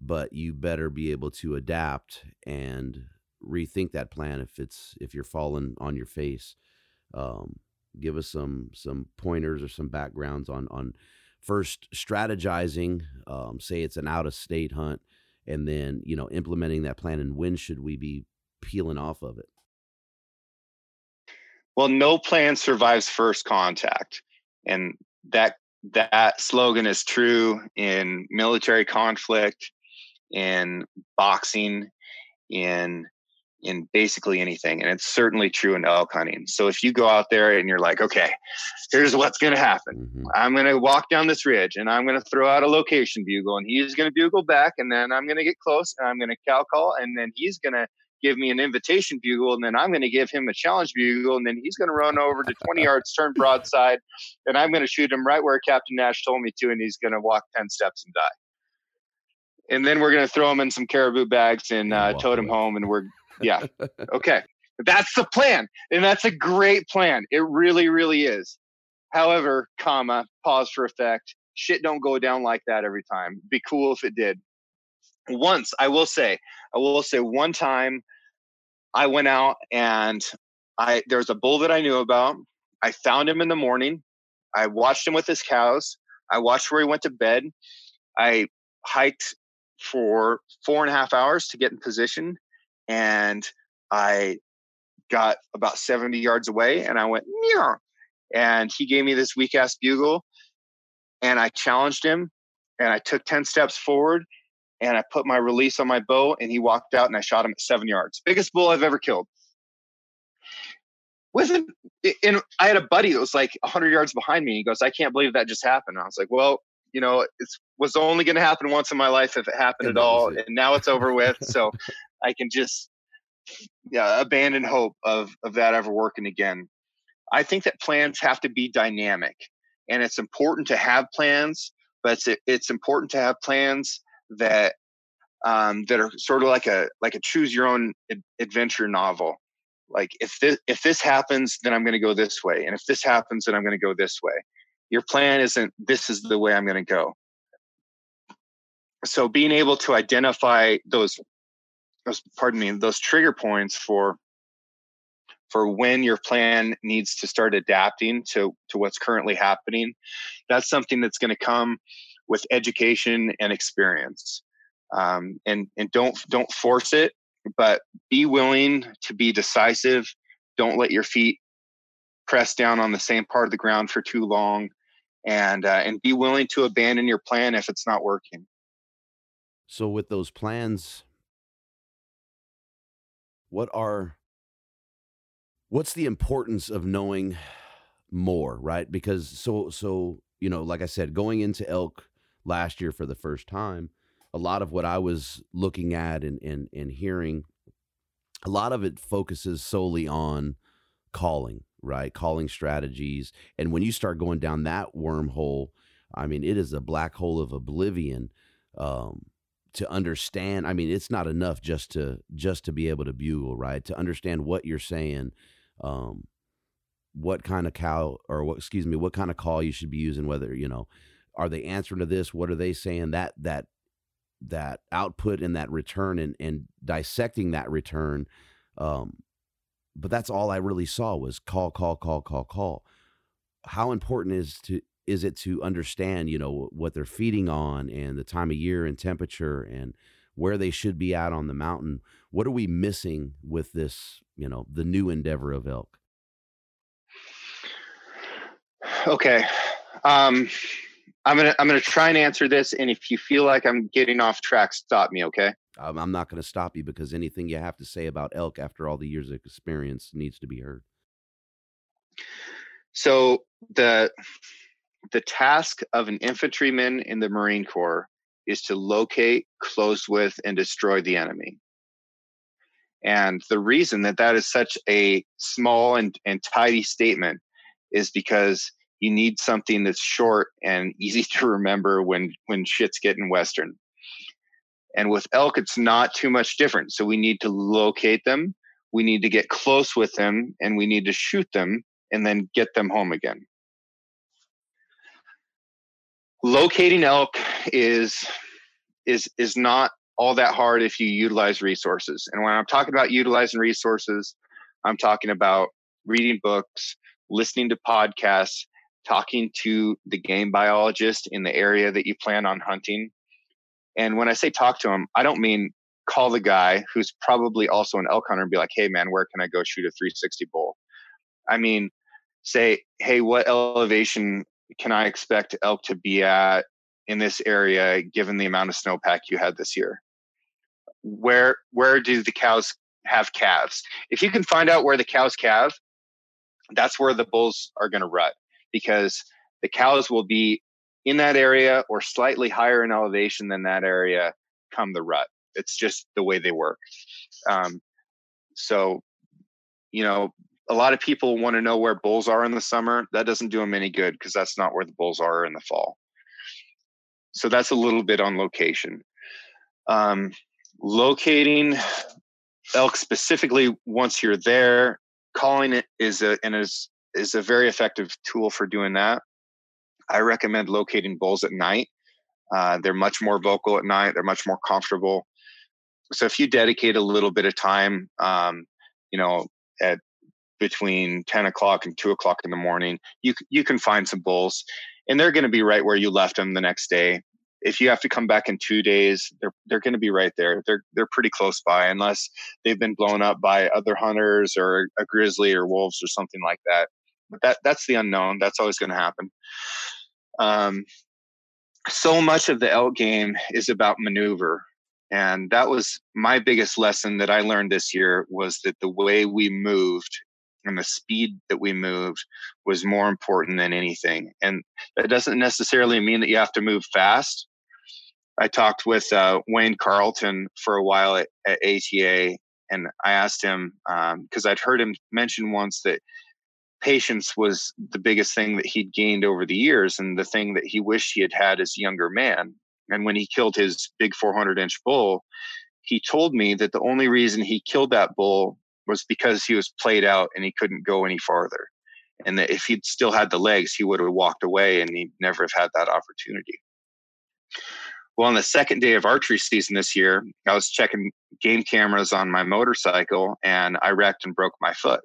but you better be able to adapt and rethink that plan if it's if you're falling on your face. Um, give us some some pointers or some backgrounds on on first strategizing. Um, say it's an out of state hunt, and then you know implementing that plan and when should we be peeling off of it. Well, no plan survives first contact, and that that slogan is true in military conflict in boxing, in in basically anything. And it's certainly true in elk hunting. So if you go out there and you're like, okay, here's what's going to happen. Mm-hmm. I'm going to walk down this ridge and I'm going to throw out a location bugle and he's going to bugle back and then I'm going to get close and I'm going to cow call and then he's going to give me an invitation bugle and then I'm going to give him a challenge bugle and then he's going to run over to 20 yards, turn broadside, and I'm going to shoot him right where Captain Nash told me to and he's going to walk 10 steps and die and then we're gonna throw them in some caribou bags and uh, tote them home, and we're yeah, okay. That's the plan, and that's a great plan. It really, really is. However, comma pause for effect. Shit don't go down like that every time. Be cool if it did. Once, I will say, I will say, one time, I went out and I was a bull that I knew about. I found him in the morning. I watched him with his cows. I watched where he went to bed. I hiked for four and a half hours to get in position. And I got about 70 yards away and I went, Meow. and he gave me this weak ass bugle. And I challenged him and I took 10 steps forward and I put my release on my bow and he walked out and I shot him at seven yards. Biggest bull I've ever killed. With him, and I had a buddy that was like 100 yards behind me. He goes, I can't believe that just happened. I was like, well, you know, it was only going to happen once in my life if it happened and at all, and now it's over with. so I can just yeah abandon hope of of that ever working again. I think that plans have to be dynamic, and it's important to have plans, but it's it's important to have plans that um, that are sort of like a like a choose your own adventure novel. Like if this if this happens, then I'm going to go this way, and if this happens, then I'm going to go this way your plan isn't this is the way i'm going to go so being able to identify those those pardon me those trigger points for for when your plan needs to start adapting to to what's currently happening that's something that's going to come with education and experience. Um, and and don't don't force it but be willing to be decisive. Don't let your feet press down on the same part of the ground for too long and uh, and be willing to abandon your plan if it's not working. So with those plans what are what's the importance of knowing more right? Because so so you know like i said going into elk last year for the first time a lot of what i was looking at and and, and hearing a lot of it focuses solely on calling right? Calling strategies. And when you start going down that wormhole, I mean, it is a black hole of oblivion. Um, to understand, I mean, it's not enough just to just to be able to bugle, right? To understand what you're saying, um, what kind of cow or what excuse me, what kind of call you should be using, whether you know, are they answering to this? What are they saying? That that that output and that return and and dissecting that return. Um, but that's all I really saw was call, call, call, call, call. How important is to is it to understand, you know, what they're feeding on and the time of year and temperature and where they should be at on the mountain? What are we missing with this, you know, the new endeavor of elk? Okay. Um, I'm gonna I'm gonna try and answer this, and if you feel like I'm getting off track, stop me. Okay. Um, I'm not going to stop you because anything you have to say about elk after all the years of experience needs to be heard. So the the task of an infantryman in the Marine Corps is to locate, close with, and destroy the enemy. And the reason that that is such a small and, and tidy statement is because you need something that's short and easy to remember when when shit's getting western. And with elk, it's not too much different. So we need to locate them, we need to get close with them, and we need to shoot them and then get them home again. Locating elk is is is not all that hard if you utilize resources. And when I'm talking about utilizing resources, I'm talking about reading books, listening to podcasts, talking to the game biologist in the area that you plan on hunting. And when I say talk to him, I don't mean call the guy who's probably also an elk hunter and be like, hey, man, where can I go shoot a 360 bull? I mean, say, hey, what elevation can I expect elk to be at in this area given the amount of snowpack you had this year? Where where do the cows have calves? If you can find out where the cows calve, that's where the bulls are going to rut because the cows will be in that area or slightly higher in elevation than that area come the rut. It's just the way they work. Um, so, you know, a lot of people want to know where bulls are in the summer. That doesn't do them any good because that's not where the bulls are in the fall. So that's a little bit on location. Um, locating elk specifically once you're there, calling it is a and is is a very effective tool for doing that. I recommend locating bulls at night. Uh, they're much more vocal at night. They're much more comfortable. So if you dedicate a little bit of time, um, you know, at between 10 o'clock and 2 o'clock in the morning, you you can find some bulls, and they're going to be right where you left them the next day. If you have to come back in two days, they're they're going to be right there. They're they're pretty close by, unless they've been blown up by other hunters or a grizzly or wolves or something like that but that that's the unknown. That's always going to happen. Um, so much of the elk game is about maneuver, and that was my biggest lesson that I learned this year was that the way we moved and the speed that we moved was more important than anything. And that doesn't necessarily mean that you have to move fast. I talked with uh, Wayne Carlton for a while at, at ATA, and I asked him because um, I'd heard him mention once that patience was the biggest thing that he'd gained over the years and the thing that he wished he had had as a younger man. And when he killed his big 400 inch bull, he told me that the only reason he killed that bull was because he was played out and he couldn't go any farther. And that if he'd still had the legs, he would have walked away and he'd never have had that opportunity. Well, on the second day of archery season this year, I was checking game cameras on my motorcycle and I wrecked and broke my foot.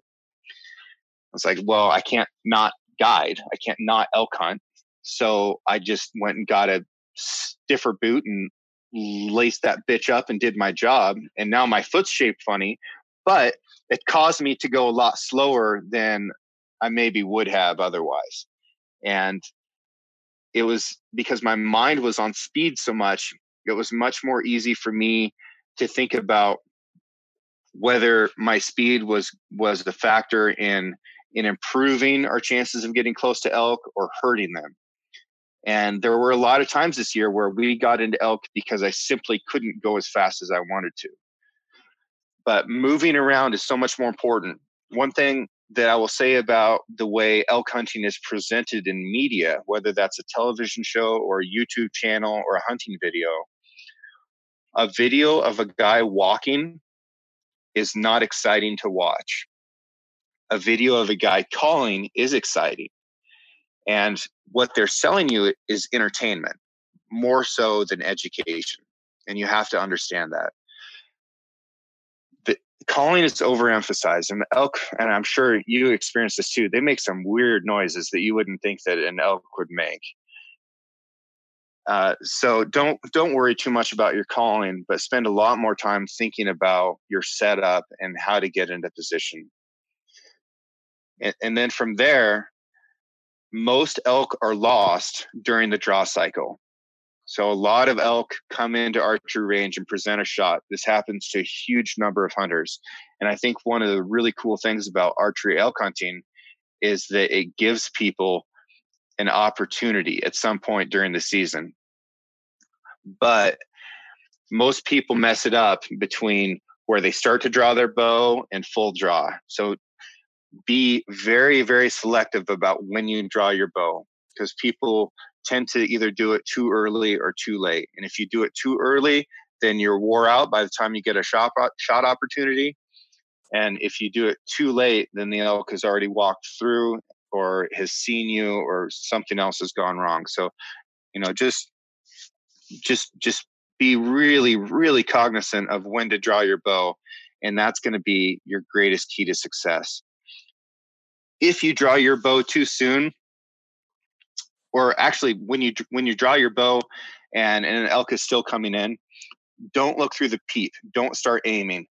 Was like, well, I can't not guide. I can't not elk hunt. So I just went and got a stiffer boot and laced that bitch up and did my job. And now my foot's shaped funny, but it caused me to go a lot slower than I maybe would have otherwise. And it was because my mind was on speed so much, it was much more easy for me to think about whether my speed was was the factor in in improving our chances of getting close to elk or hurting them. And there were a lot of times this year where we got into elk because I simply couldn't go as fast as I wanted to. But moving around is so much more important. One thing that I will say about the way elk hunting is presented in media, whether that's a television show or a YouTube channel or a hunting video, a video of a guy walking is not exciting to watch a video of a guy calling is exciting. And what they're selling you is entertainment more so than education. And you have to understand that. The calling is overemphasized, and the elk, and I'm sure you experience this too, they make some weird noises that you wouldn't think that an elk would make. Uh, so don't don't worry too much about your calling, but spend a lot more time thinking about your setup and how to get into position. And, and then from there, most elk are lost during the draw cycle. So a lot of elk come into archery range and present a shot. This happens to a huge number of hunters. And I think one of the really cool things about archery elk hunting is that it gives people an opportunity at some point during the season but most people mess it up between where they start to draw their bow and full draw. So be very, very selective about when you draw your bow because people tend to either do it too early or too late. And if you do it too early, then you're wore out by the time you get a shot shot opportunity. And if you do it too late, then the elk has already walked through or has seen you or something else has gone wrong. So, you know, just just just be really really cognizant of when to draw your bow and that's going to be your greatest key to success if you draw your bow too soon or actually when you when you draw your bow and, and an elk is still coming in don't look through the peep don't start aiming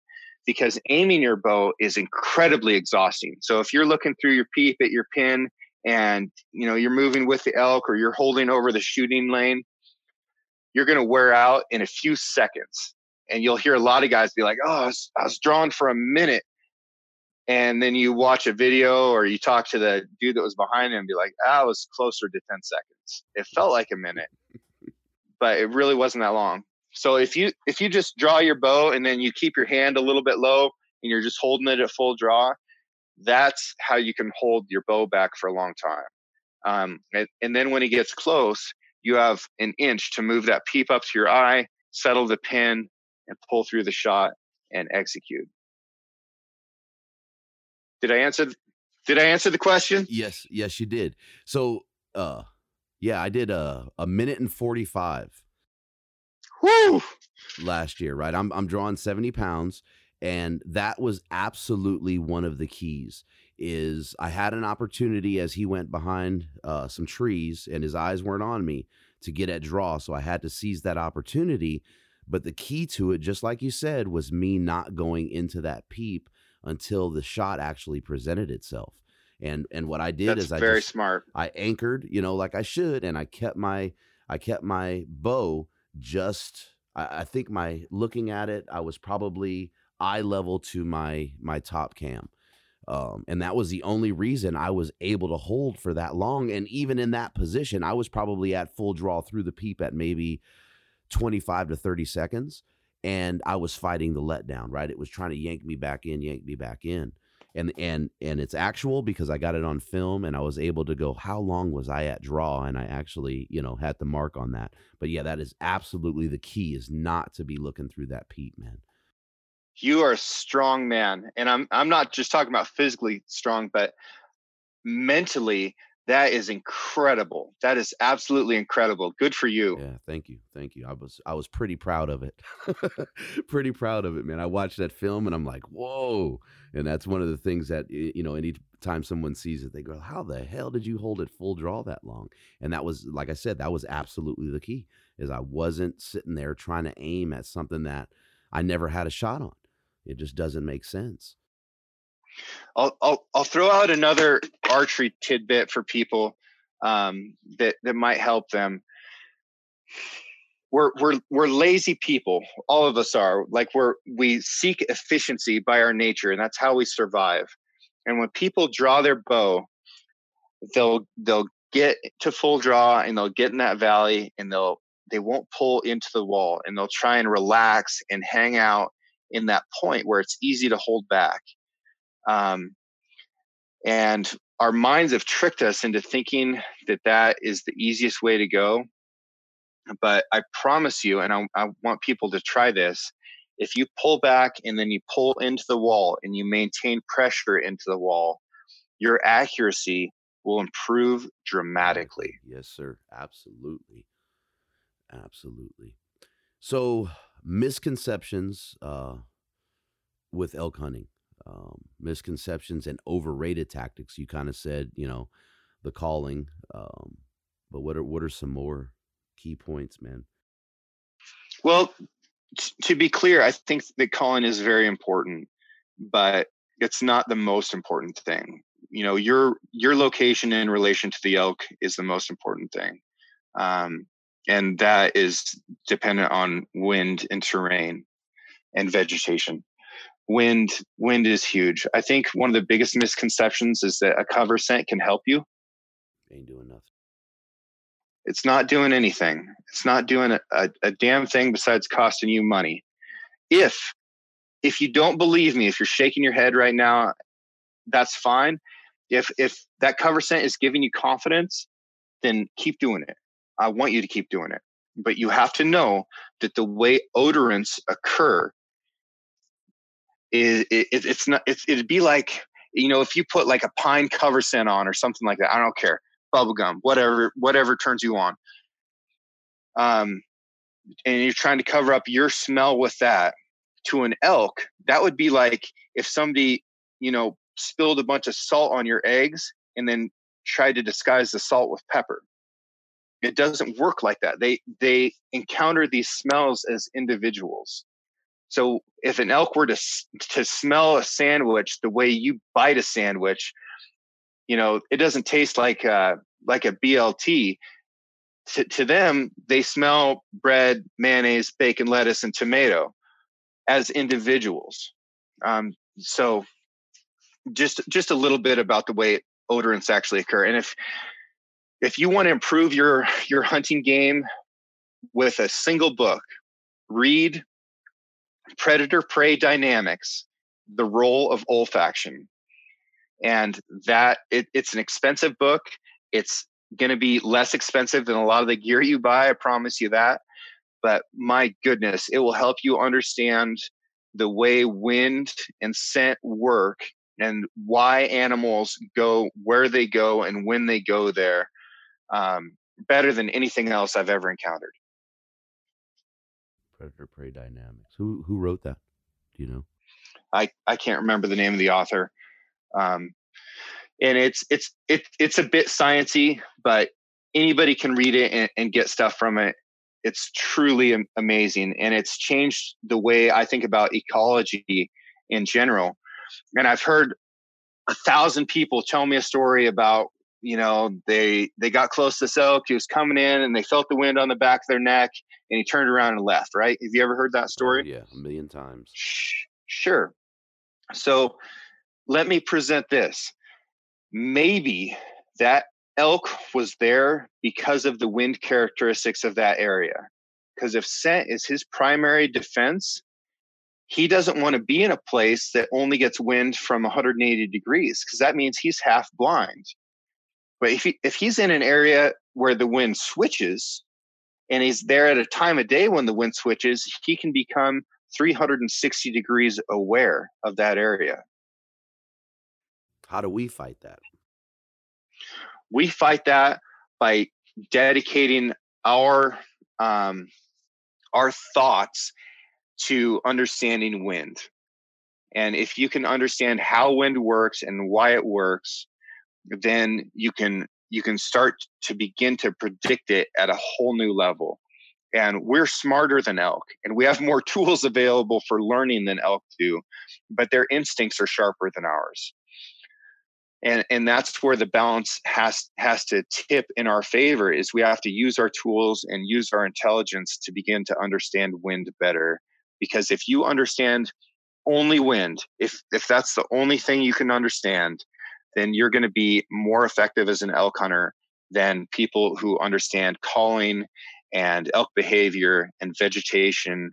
because aiming your bow is incredibly exhausting so if you're looking through your peep at your pin and you know you're moving with the elk or you're holding over the shooting lane you're going to wear out in a few seconds. And you'll hear a lot of guys be like, oh, I was, I was drawn for a minute. And then you watch a video or you talk to the dude that was behind him and be like, ah, it was closer to 10 seconds. It felt like a minute, but it really wasn't that long. So if you if you just draw your bow and then you keep your hand a little bit low and you're just holding it at full draw, that's how you can hold your bow back for a long time. Um, and, and, then when he gets close, you have an inch to move that peep up to your eye, settle the pin, and pull through the shot and execute. Did I answer? Did I answer the question? Yes, yes, you did. So, uh, yeah, I did a a minute and forty five. Woo! Last year, right? I'm I'm drawing seventy pounds, and that was absolutely one of the keys is I had an opportunity as he went behind uh, some trees and his eyes weren't on me to get at draw. So I had to seize that opportunity. But the key to it, just like you said, was me not going into that peep until the shot actually presented itself. And and what I did That's is I very just, smart. I anchored, you know, like I should, and I kept my I kept my bow just I, I think my looking at it, I was probably eye level to my my top cam um, and that was the only reason I was able to hold for that long. And even in that position, I was probably at full draw through the peep at maybe 25 to 30 seconds. And I was fighting the letdown, right? It was trying to yank me back in, yank me back in. And and and it's actual because I got it on film and I was able to go, how long was I at draw? And I actually, you know, had the mark on that. But yeah, that is absolutely the key is not to be looking through that peep, man you are a strong man and i'm i'm not just talking about physically strong but mentally that is incredible. That is absolutely incredible. Good for you. Yeah thank you thank you. I was i was pretty proud of it. Pretty proud of it man. I watched that film and i'm like whoa. And that's one of the things that you know any time someone sees it they go how the hell did you hold it full draw that long? And that was like i said that was absolutely the key is i wasn't sitting there trying to aim at something that i never had a shot on. It just doesn't make sense. I'll I'll, I'll throw out another archery tidbit for people um, that that might help them. We're we're we're lazy people. All of us are. Like we're we seek efficiency by our nature, and that's how we survive. And when people draw their bow, they'll they'll get to full draw and they'll get in that valley and they'll they won't pull into the wall and they'll try and relax and hang out in that point where it's easy to hold back. Um, and our minds have tricked us into thinking that that is the easiest way to go. But I promise you, and I, I want people to try this if you pull back and then you pull into the wall and you maintain pressure into the wall, your accuracy will improve dramatically. Yes, sir. Absolutely. Absolutely. So, misconceptions uh, with elk hunting, um, misconceptions and overrated tactics. You kind of said, you know, the calling. Um, but what are what are some more key points, man? Well, t- to be clear, I think that calling is very important, but it's not the most important thing. You know, your your location in relation to the elk is the most important thing. Um, and that is dependent on wind and terrain and vegetation wind wind is huge. I think one of the biggest misconceptions is that a cover scent can help you. Ain't doing nothing. It's not doing anything. It's not doing a, a, a damn thing besides costing you money. If if you don't believe me if you're shaking your head right now that's fine. If if that cover scent is giving you confidence then keep doing it. I want you to keep doing it. But you have to know that the way odorants occur it, it, it's not it's, it'd be like you know if you put like a pine cover scent on or something like that i don't care bubblegum whatever whatever turns you on. Um and you're trying to cover up your smell with that to an elk that would be like if somebody you know spilled a bunch of salt on your eggs and then tried to disguise the salt with pepper. It doesn't work like that. They they encounter these smells as individuals so if an elk were to to smell a sandwich the way you bite a sandwich you know it doesn't taste like uh like a blt to, to them they smell bread mayonnaise bacon lettuce and tomato as individuals. Um, so just just a little bit about the way odorants actually occur. And if if you want to improve your your hunting game with a single book read predator prey dynamics the role of olfaction. And that it, it's an expensive book. It's going to be less expensive than a lot of the gear you buy i promise you that. But my goodness it will help you understand the way wind and scent work and why animals go where they go and when they go there um, better than anything else I've ever encountered. Predator prey dynamics. Who who wrote that? Do you know? I I can't remember the name of the author. Um, and it's it's it, it's a bit sciency, but anybody can read it and, and get stuff from it. It's truly amazing, and it's changed the way I think about ecology in general. And I've heard a thousand people tell me a story about you know they they got close to elk he was coming in and they felt the wind on the back of their neck and he turned around and left right? Have you ever heard that oh, story? Yeah a million times. Sure. So let me present this. Maybe that elk was there because of the wind characteristics of that area because if scent is his primary defense he doesn't want to be in a place that only gets wind from 180 degrees because that means he's half blind but if he, if he's in an area where the wind switches and he's there at a time of day when the wind switches, he can become 360 degrees aware of that area. How do we fight that? We fight that by dedicating our um, our thoughts to understanding wind. And if you can understand how wind works and why it works, then you can you can start to begin to predict it at a whole new level. And we're smarter than elk and we have more tools available for learning than elk do but their instincts are sharper than ours. And and that's where the balance has has to tip in our favor is we have to use our tools and use our intelligence to begin to understand wind better. Because if you understand only wind if if that's the only thing you can understand then you're going to be more effective as an elk hunter than people who understand calling and elk behavior and vegetation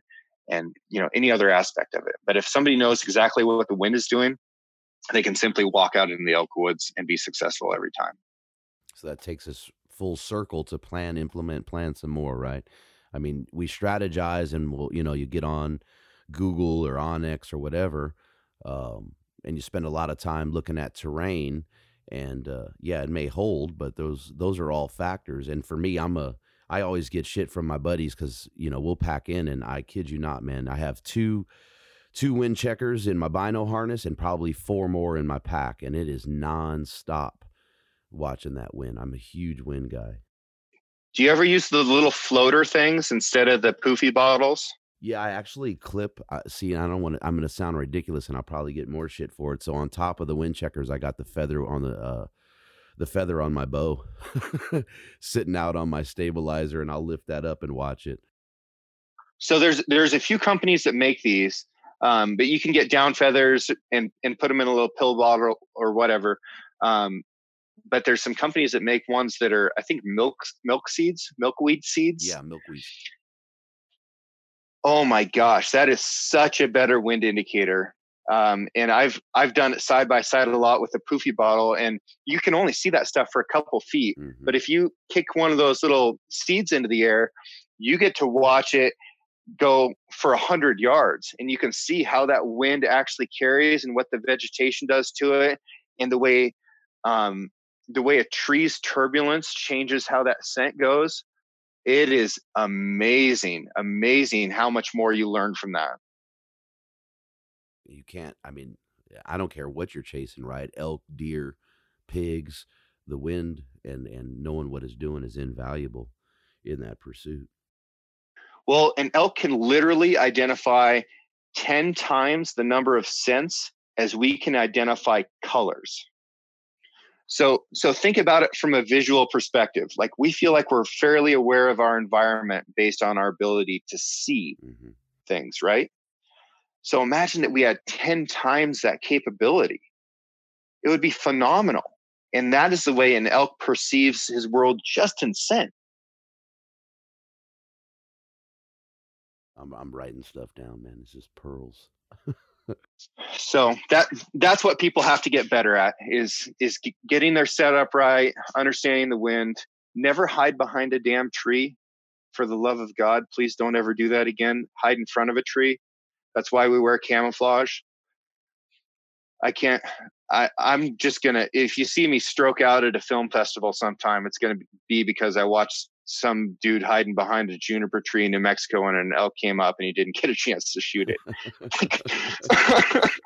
and you know any other aspect of it. But if somebody knows exactly what the wind is doing they can simply walk out in the elk woods and be successful every time. So that takes us full circle to plan implement plan some more right? I mean we strategize and we'll you know you get on google or onX or whatever um, and you spend a lot of time looking at terrain and uh, yeah, it may hold, but those those are all factors. And for me, I'm a I always get shit from my buddies because you know we'll pack in, and I kid you not, man, I have two two wind checkers in my bino harness and probably four more in my pack, and it is nonstop watching that wind. I'm a huge wind guy. Do you ever use the little floater things instead of the poofy bottles? Yeah, I actually clip. Uh, see, I don't want to. I'm going to sound ridiculous, and I'll probably get more shit for it. So on top of the wind checkers, I got the feather on the uh, the feather on my bow, sitting out on my stabilizer, and I'll lift that up and watch it. So there's there's a few companies that make these, um, but you can get down feathers and and put them in a little pill bottle or whatever. Um, but there's some companies that make ones that are I think milk milk seeds, milkweed seeds. Yeah, milkweed. Oh my gosh, that is such a better wind indicator. Um, and I've I've done it side by side a lot with a poofy bottle, and you can only see that stuff for a couple feet. Mm-hmm. But if you kick one of those little seeds into the air, you get to watch it go for a hundred yards, and you can see how that wind actually carries and what the vegetation does to it, and the way um, the way a tree's turbulence changes how that scent goes it is amazing, amazing how much more you learn from that. You can't, I mean, I don't care what you're chasing, right? Elk, deer, pigs, the wind, and and knowing what it's doing is invaluable in that pursuit. Well, an elk can literally identify 10 times the number of scents as we can identify colors. So so think about it from a visual perspective. Like we feel like we're fairly aware of our environment based on our ability to see mm-hmm. things, right? So imagine that we had 10 times that capability. It would be phenomenal. And that is the way an elk perceives his world just in scent. I'm I'm writing stuff down, man. It's just pearls. so that that's what people have to get better at is is getting their setup right understanding the wind. Never hide behind a damn tree. For the love of god please don't ever do that again. Hide in front of a tree. That's why we wear camouflage. I can't i i'm just gonna if you see me stroke out at a film festival sometime it's gonna be because i watched some dude hiding behind a juniper tree in New Mexico and an elk came up and he didn't get a chance to shoot it.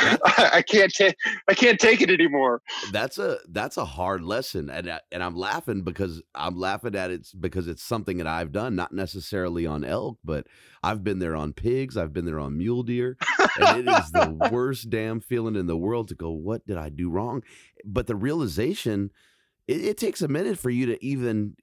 I can't take I can't take it anymore. That's a that's a hard lesson and and I'm laughing because I'm laughing at it because it's something that I've done not necessarily on elk but I've been there on pigs, I've been there on mule deer and it is the worst damn feeling in the world to go what did I do wrong? But the realization it, it takes a minute for you to even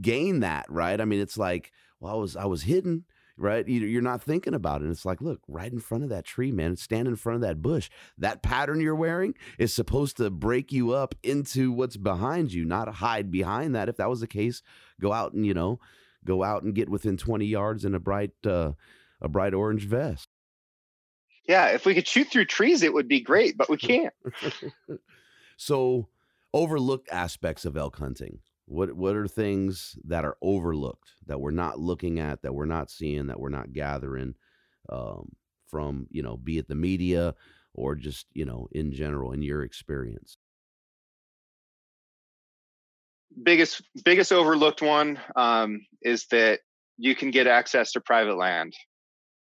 gain that, right? I mean, it's like, well, I was I was hidden, right? You're not thinking about it. It's like, look, right in front of that tree, man. Stand in front of that bush. That pattern you're wearing is supposed to break you up into what's behind you, not hide behind that. If that was the case, go out and you know, go out and get within 20 yards in a bright uh, a bright orange vest. Yeah, if we could shoot through trees, it would be great, but we can't. so, overlooked aspects of elk hunting. What what are things that are overlooked that we're not looking at, that we're not seeing, that we're not gathering um, from you know, be it the media or just you know in general in your experience? Biggest biggest overlooked one um, is that you can get access to private land.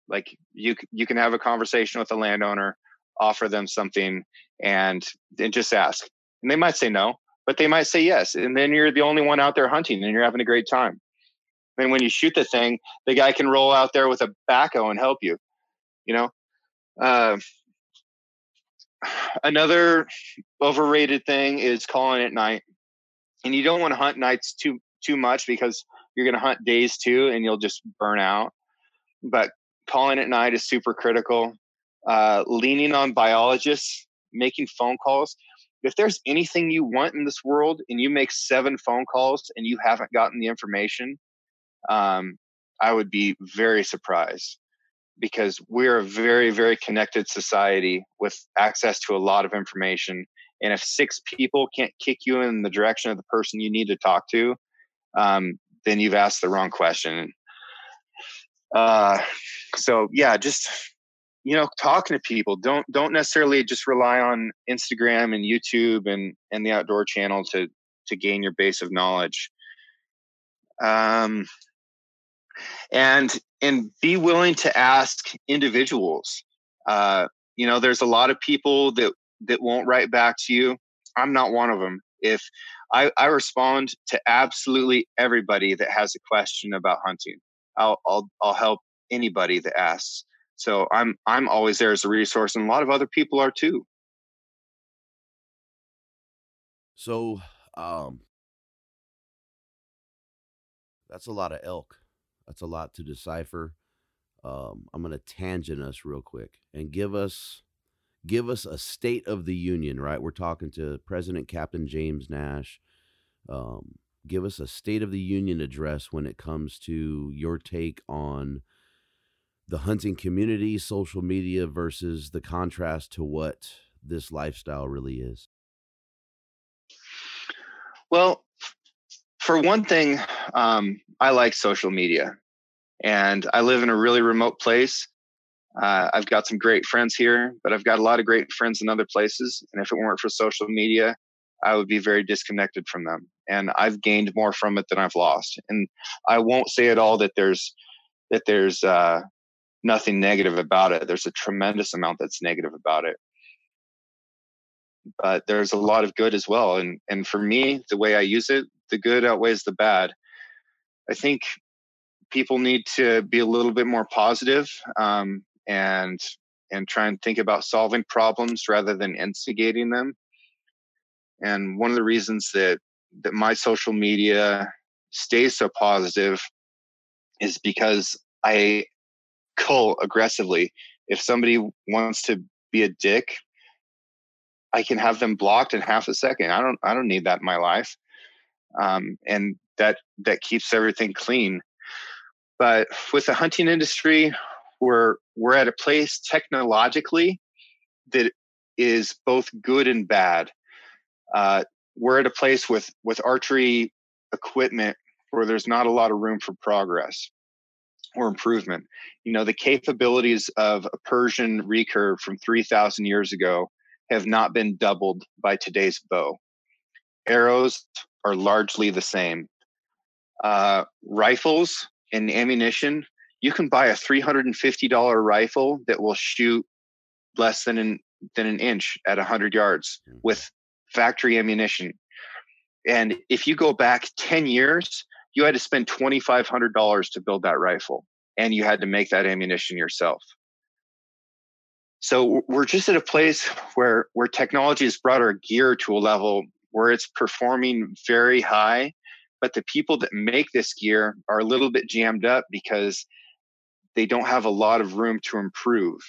Like you you can have a conversation with a landowner, offer them something, and and just ask, and they might say no but they might say yes. And then you're the only one out there hunting and you're having a great time. And when you shoot the thing, the guy can roll out there with a backhoe and help you, you know? Uh, another overrated thing is calling at night. And you don't want to hunt nights too too much because you're going to hunt days too and you'll just burn out. But calling at night is super critical. Uh, leaning on biologists, making phone calls if there's anything you want in this world and you make seven phone calls and you haven't gotten the information, um, I would be very surprised because we're a very, very connected society with access to a lot of information. And if six people can't kick you in the direction of the person you need to talk to, um, then you've asked the wrong question. Uh, so yeah, just you know talking to people don't don't necessarily just rely on instagram and youtube and and the outdoor channel to to gain your base of knowledge. Um and and be willing to ask individuals. Uh you know there's a lot of people that that won't write back to you. I'm not one of them if i i respond to absolutely everybody that has a question about hunting i'll i'll, I'll help anybody that asks so I'm I'm always there as a resource, and a lot of other people are too. So, um, that's a lot of elk. That's a lot to decipher. Um, I'm going to tangent us real quick and give us give us a state of the union. Right, we're talking to President Captain James Nash. Um, give us a state of the union address when it comes to your take on the hunting community, social media versus the contrast to what this lifestyle really is? Well, for one thing, um, I like social media, and I live in a really remote place. Uh, I've got some great friends here, but I've got a lot of great friends in other places. And if it weren't for social media, I would be very disconnected from them. And I've gained more from it than I've lost. And I won't say at all that there's that there's uh, nothing negative about it. There's a tremendous amount that's negative about it. But there's a lot of good as well. And and for me, the way I use it, the good outweighs the bad. I think people need to be a little bit more positive, um, and and try and think about solving problems rather than instigating them. And one of the reasons that that my social media stays so positive is because I cull aggressively. If somebody wants to be a dick, I can have them blocked in half a second. I don't I don't need that in my life. Um, and that that keeps everything clean. But with the hunting industry, we're we're at a place technologically that is both good and bad. Uh, we're at a place with with archery equipment where there's not a lot of room for progress or improvement. You know, the capabilities of a Persian recurve from 3,000 years ago have not been doubled by today's bow. Arrows are largely the same. Uh, rifles and ammunition, you can buy a $350 rifle that will shoot less than an, than an inch at 100 yards hmm. with factory ammunition. And if you go back 10 years, you had to spend $2,500 to build that rifle and you had to make that ammunition yourself. So we're just at a place where, where technology has brought our gear to a level where it's performing very high, but the people that make this gear are a little bit jammed up because they don't have a lot of room to improve.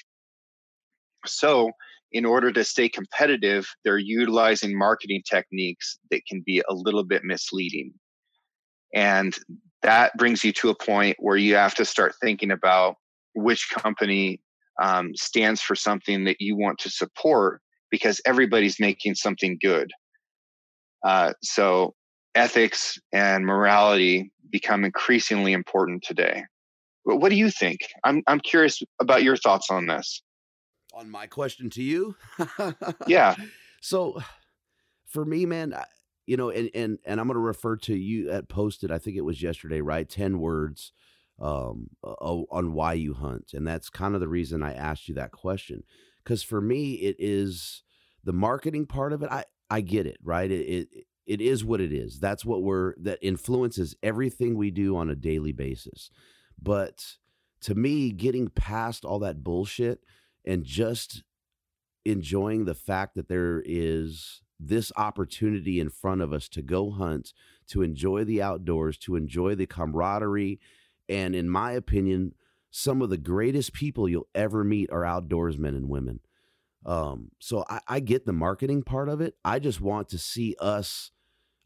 So, in order to stay competitive, they're utilizing marketing techniques that can be a little bit misleading. And that brings you to a point where you have to start thinking about which company um, stands for something that you want to support because everybody's making something good. Uh, so ethics and morality become increasingly important today. But what do you think? I'm I'm curious about your thoughts on this. On my question to you? yeah. So for me, man, you know, and and and I'm going to refer to you at posted. I think it was yesterday, right? Ten words um, on why you hunt, and that's kind of the reason I asked you that question. Because for me, it is the marketing part of it. I I get it, right? It, it it is what it is. That's what we're that influences everything we do on a daily basis. But to me, getting past all that bullshit and just enjoying the fact that there is this opportunity in front of us to go hunt, to enjoy the outdoors, to enjoy the camaraderie. And in my opinion, some of the greatest people you'll ever meet are outdoorsmen and women. Um, so I, I get the marketing part of it. I just want to see us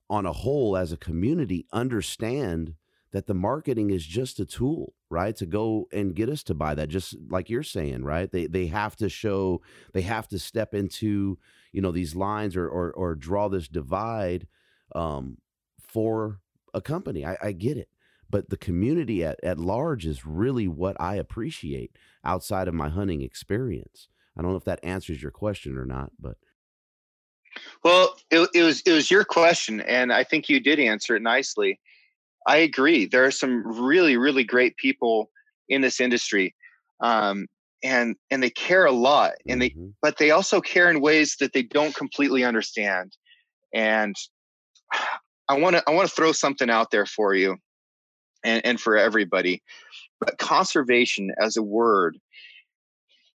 on a whole as a community understand that the marketing is just a tool, right? To go and get us to buy that, just like you're saying, right? They they have to show, they have to step into, you know, these lines or or, or draw this divide um, for a company. I, I get it, but the community at, at large is really what I appreciate outside of my hunting experience. I don't know if that answers your question or not, but well, it, it was it was your question, and I think you did answer it nicely. I agree. There are some really really great people in this industry, um, and and they care a lot, and they mm-hmm. but they also care in ways that they don't completely understand. And I want to I want to throw something out there for you and, and for everybody. But conservation as a word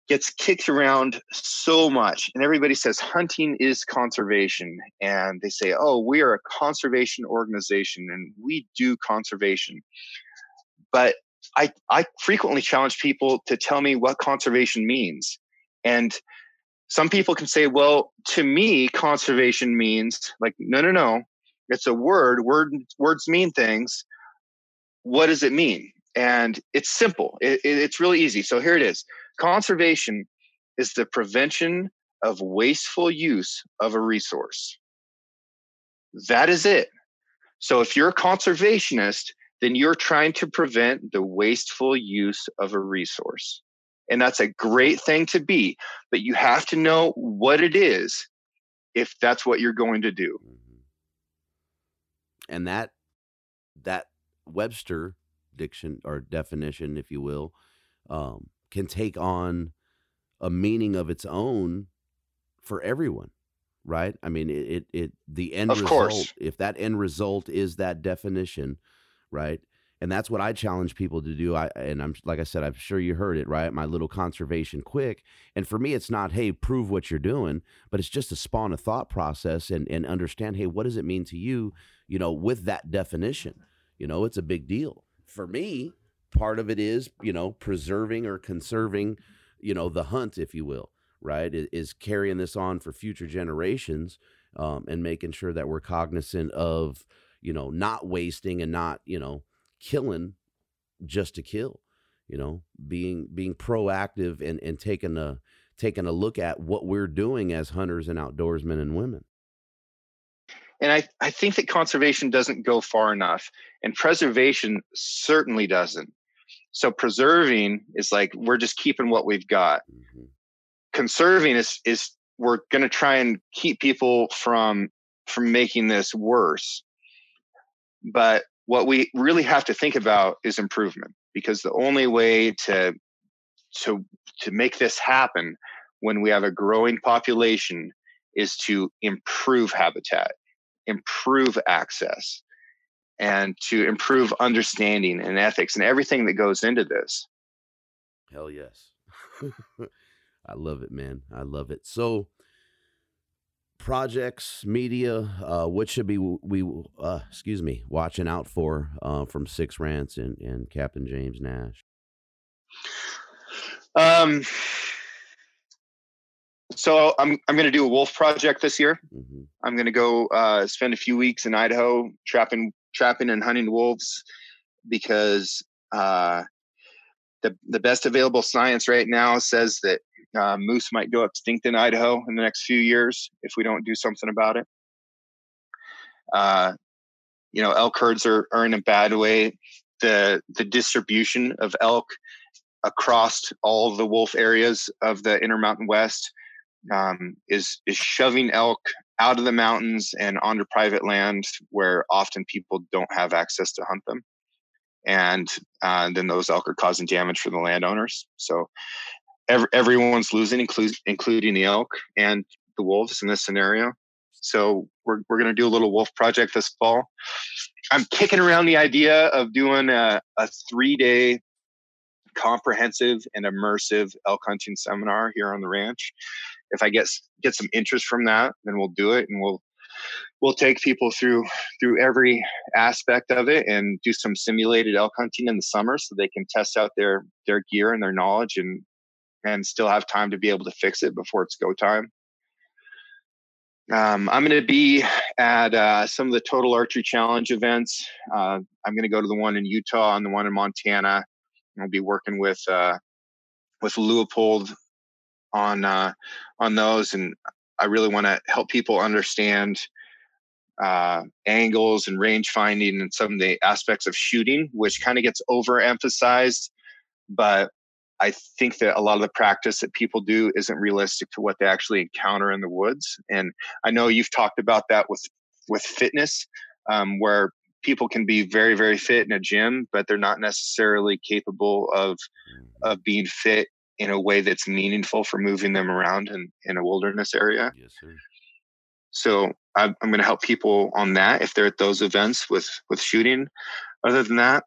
gets kicked around so much. And everybody says hunting is conservation. And they say, oh, we are a conservation organization and we do conservation. But I, I frequently challenge people to tell me what conservation means. And some people can say, well, to me, conservation means like, no, no, no. It's a word. Word words mean things what does it mean? And it's simple. It, it, it's really easy. So here it is. Conservation is the prevention of wasteful use of a resource. That is it. So if you're a conservationist, then you're trying to prevent the wasteful use of a resource. And that's a great thing to be, but you have to know what it is if that's what you're going to do. Mm-hmm. And that that Webster diction or definition, if you will, um, can take on a meaning of its own for everyone, right? I mean, it it, it the end of result. Course. If that end result is that definition, right? And that's what I challenge people to do. I and I'm like I said, I'm sure you heard it, right? My little conservation quick. And for me, it's not, hey, prove what you're doing, but it's just to spawn a thought process and and understand, hey, what does it mean to you, you know, with that definition? You know, it's a big deal. For me, part of it is, you know, preserving or conserving, you know, the hunt, if you will, right? Is carrying this on for future generations um, and making sure that we're cognizant of, you know, not wasting and not, you know, killing just to kill you know being being proactive and and taking a taking a look at what we're doing as hunters and outdoorsmen and women and I, I think that conservation doesn't go far enough, and preservation certainly doesn't. So preserving is like we're just keeping what we've got. Mm-hmm. Conserving is is we're going to try and keep people from from making this worse. But what we really have to think about is improvement because the only way to to to make this happen when we have a growing population is to improve habitat improve access and to improve understanding and ethics and everything that goes into this. Hell yes. I love it, man. I love it. So, projects, media, uh, what should be we uh, excuse me watching out for uh, from Six Ranch and, and Captain James Nash? Um, so I'm I'm going to do a wolf project this year. Mm-hmm. I'm going to go uh, spend a few weeks in Idaho trapping trapping and hunting wolves because uh, the the best available science right now says that uh, moose might go extinct in Idaho in the next few years if we don't do something about it. Uh, you know, elk herds are, are in a bad way. The the distribution of elk across all the wolf areas of the Intermountain West um, is is shoving elk out of the mountains and onto private land where often people don't have access to hunt them, and uh, then those elk are causing damage for the landowners. So every, everyone's losing, including including the elk and the wolves in this scenario. So we're we're going to do a little wolf project this fall. I'm kicking around the idea of doing a, a three day comprehensive and immersive elk hunting seminar here on the ranch if I get get some interest from that, then we'll do it, and we'll we'll take people through through every aspect of it and do some simulated elk hunting in the summer so they can test out their their gear and their knowledge and and still have time to be able to fix it before it's go time. Um, I'm going to be at uh, some of the Total Archery Challenge events. Uh, I'm going to go to the one in Utah and the one in Montana. And I'll be working with uh, with Leupold on uh, on those, and I really want to help people understand uh, angles and range finding and some of the aspects of shooting, which kind of gets overemphasized. But I think that a lot of the practice that people do isn't realistic to what they actually encounter in the woods. And I know you've talked about that with with fitness, um, where people can be very very fit in a gym, but they're not necessarily capable of of being fit in a way that's meaningful for moving them around in, in a wilderness area. Yes, sir. So I'm, I'm going to help people on that if they're at those events with with shooting. Other than that,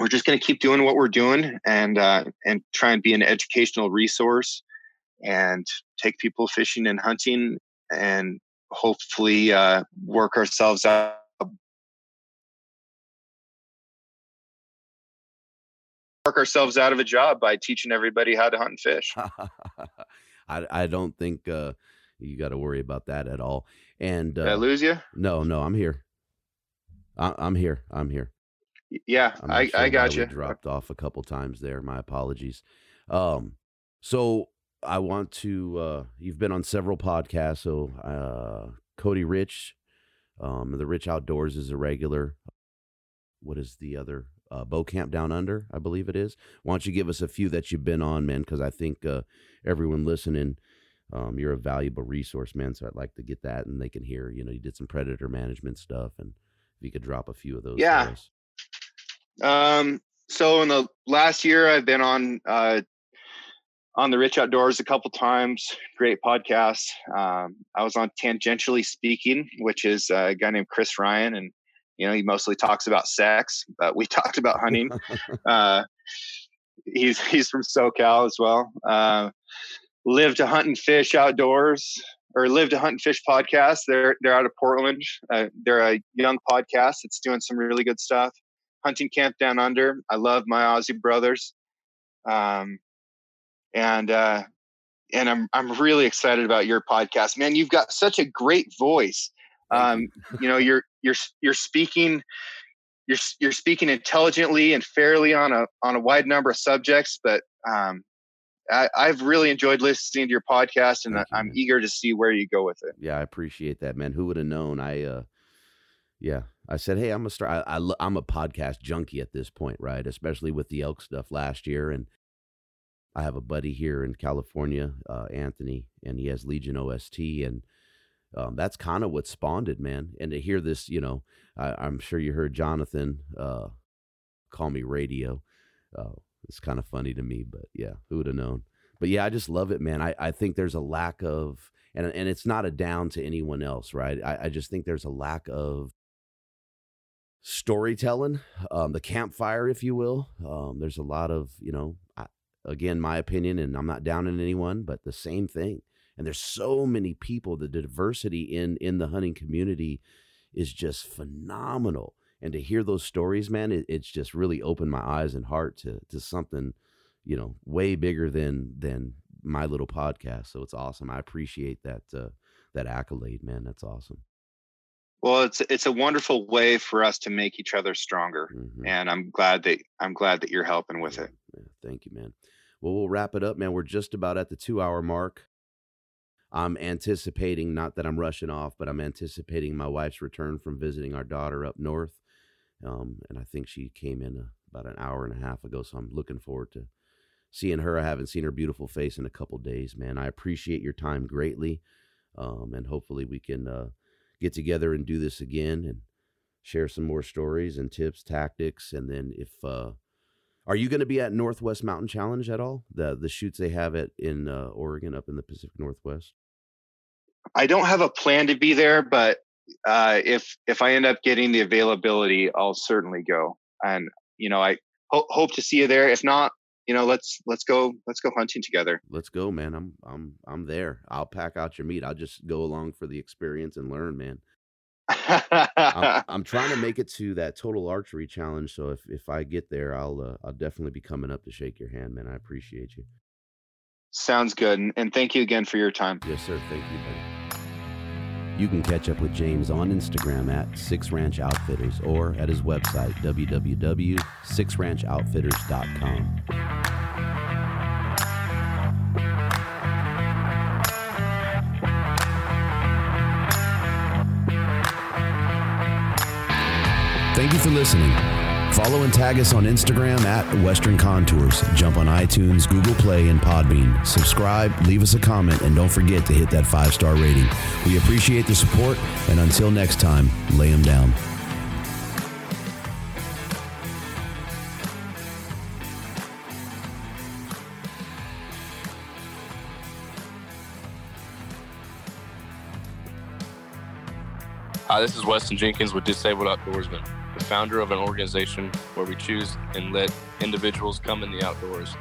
we're just going to keep doing what we're doing and uh, and try and be an educational resource and take people fishing and hunting and hopefully uh, work ourselves out. Work ourselves out of a job by teaching everybody how to hunt and fish. I I don't think uh, you got to worry about that at all. And Did I uh, lose you? no, no, I'm here. I, I'm here. I'm here. Yeah, I'm I, sure I got you. Dropped off a couple times there. My apologies. Um, so I want to. Uh, you've been on several podcasts. So uh, Cody Rich, um, the Rich Outdoors is a regular. What is the other? Uh, Bow Camp Down Under, I believe it is. Why don't you give us a few that you've been on, man? Because I think uh, everyone listening, um, you're a valuable resource, man. So I'd like to get that, and they can hear. You know, you did some predator management stuff, and if you could drop a few of those. Yeah. Um, so in the last year, I've been on uh, on the Rich Outdoors a couple times. Great podcast. Um, I was on Tangentially Speaking, which is uh, a guy named Chris Ryan, and you know he mostly talks about sex, but we talked about hunting. uh, he's he's from SoCal as well. Uh, live to hunt and fish outdoors, or live to hunt and fish podcast. They're they're out of Portland. Uh, they're a young podcast that's doing some really good stuff. Hunting Camp Down Under. I love my Aussie brothers, um, and uh, and I'm I'm really excited about your podcast, man. You've got such a great voice. Um, you know, you're you're you're speaking you're you're speaking intelligently and fairly on a on a wide number of subjects, but um, I, I've really enjoyed listening to your podcast, and you, I'm man. eager to see where you go with it. Yeah, I appreciate that, man. Who would have known? I, uh, yeah, I said, hey, I'm a star. I, I, I'm a podcast junkie at this point, right? Especially with the elk stuff last year, and I have a buddy here in California, uh, Anthony, and he has Legion OST, and um, that's kind of what spawned it, man. And to hear this, you know, I, I'm sure you heard Jonathan uh, call me radio. Uh, it's kind of funny to me, but yeah, who would have known? But yeah, I just love it, man. I, I think there's a lack of, and and it's not a down to anyone else, right? I, I just think there's a lack of storytelling, um, the campfire, if you will. Um, there's a lot of, you know, I, again, my opinion, and I'm not down on anyone, but the same thing. And there's so many people. The diversity in in the hunting community is just phenomenal. And to hear those stories, man, it, it's just really opened my eyes and heart to to something, you know, way bigger than than my little podcast. So it's awesome. I appreciate that uh, that accolade, man. That's awesome. Well, it's it's a wonderful way for us to make each other stronger, Mhm. and I'm glad that I'm glad that you're helping with Yeah, it. yeah, thank you, man. Well, we'll wrap it up, man. We're just about at the two hour mark. I'm anticipating, not that I'm rushing off, but I'm anticipating my wife's return from visiting our daughter up north. Um, and I think she came in a, about an hour and a half ago. So I'm looking forward to seeing her. I haven't seen her beautiful face in a couple days, man. I appreciate your time greatly. Um, and hopefully we can uh, get together and do this again and share some more stories and tips, tactics. And then if, uh, are you going to be at Northwest Mountain Challenge at all? The the shoots they have it in uh, Oregon, up in the Pacific Northwest. I don't have a plan to be there, but uh, if if I end up getting the availability, I'll certainly go. And you know, I ho- hope to see you there. If not, you know, let's let's go let's go hunting together. Let's go, man. I'm I'm I'm there. I'll pack out your meat. I'll just go along for the experience and learn, man. I'm, I'm trying to make it to that total archery challenge. So if if I get there, I'll uh, I'll definitely be coming up to shake your hand, man. I appreciate you. Sounds good, and, thank you again for your time. Yes, sir. Thank you, buddy. You can catch up with James on Instagram at Six Ranch Outfitters or at his website, www.sixranchoutfitters.com. Thank you for listening. Follow and tag us on Instagram at Western Contours. Jump on iTunes, Google Play, and Podbean. Subscribe, leave us a comment, and don't forget to hit that five star rating. We appreciate the support, and until next time, lay them down. Hi, this is Weston Jenkins with Disabled Outdoorsmen, the founder of an organization where we choose and let individuals come in the outdoors.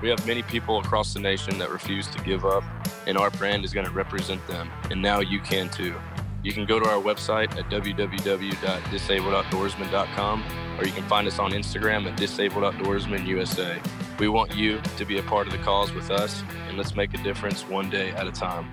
We have many people across the nation that refuse to give up, and our brand is going to represent them. And now you can too. You can go to our website at www.disabledoutdoorsman.com or you can find us on Instagram at Disabled Outdoorsman USA. We want you to be a part of the cause with us, and let's make a difference one day at a time.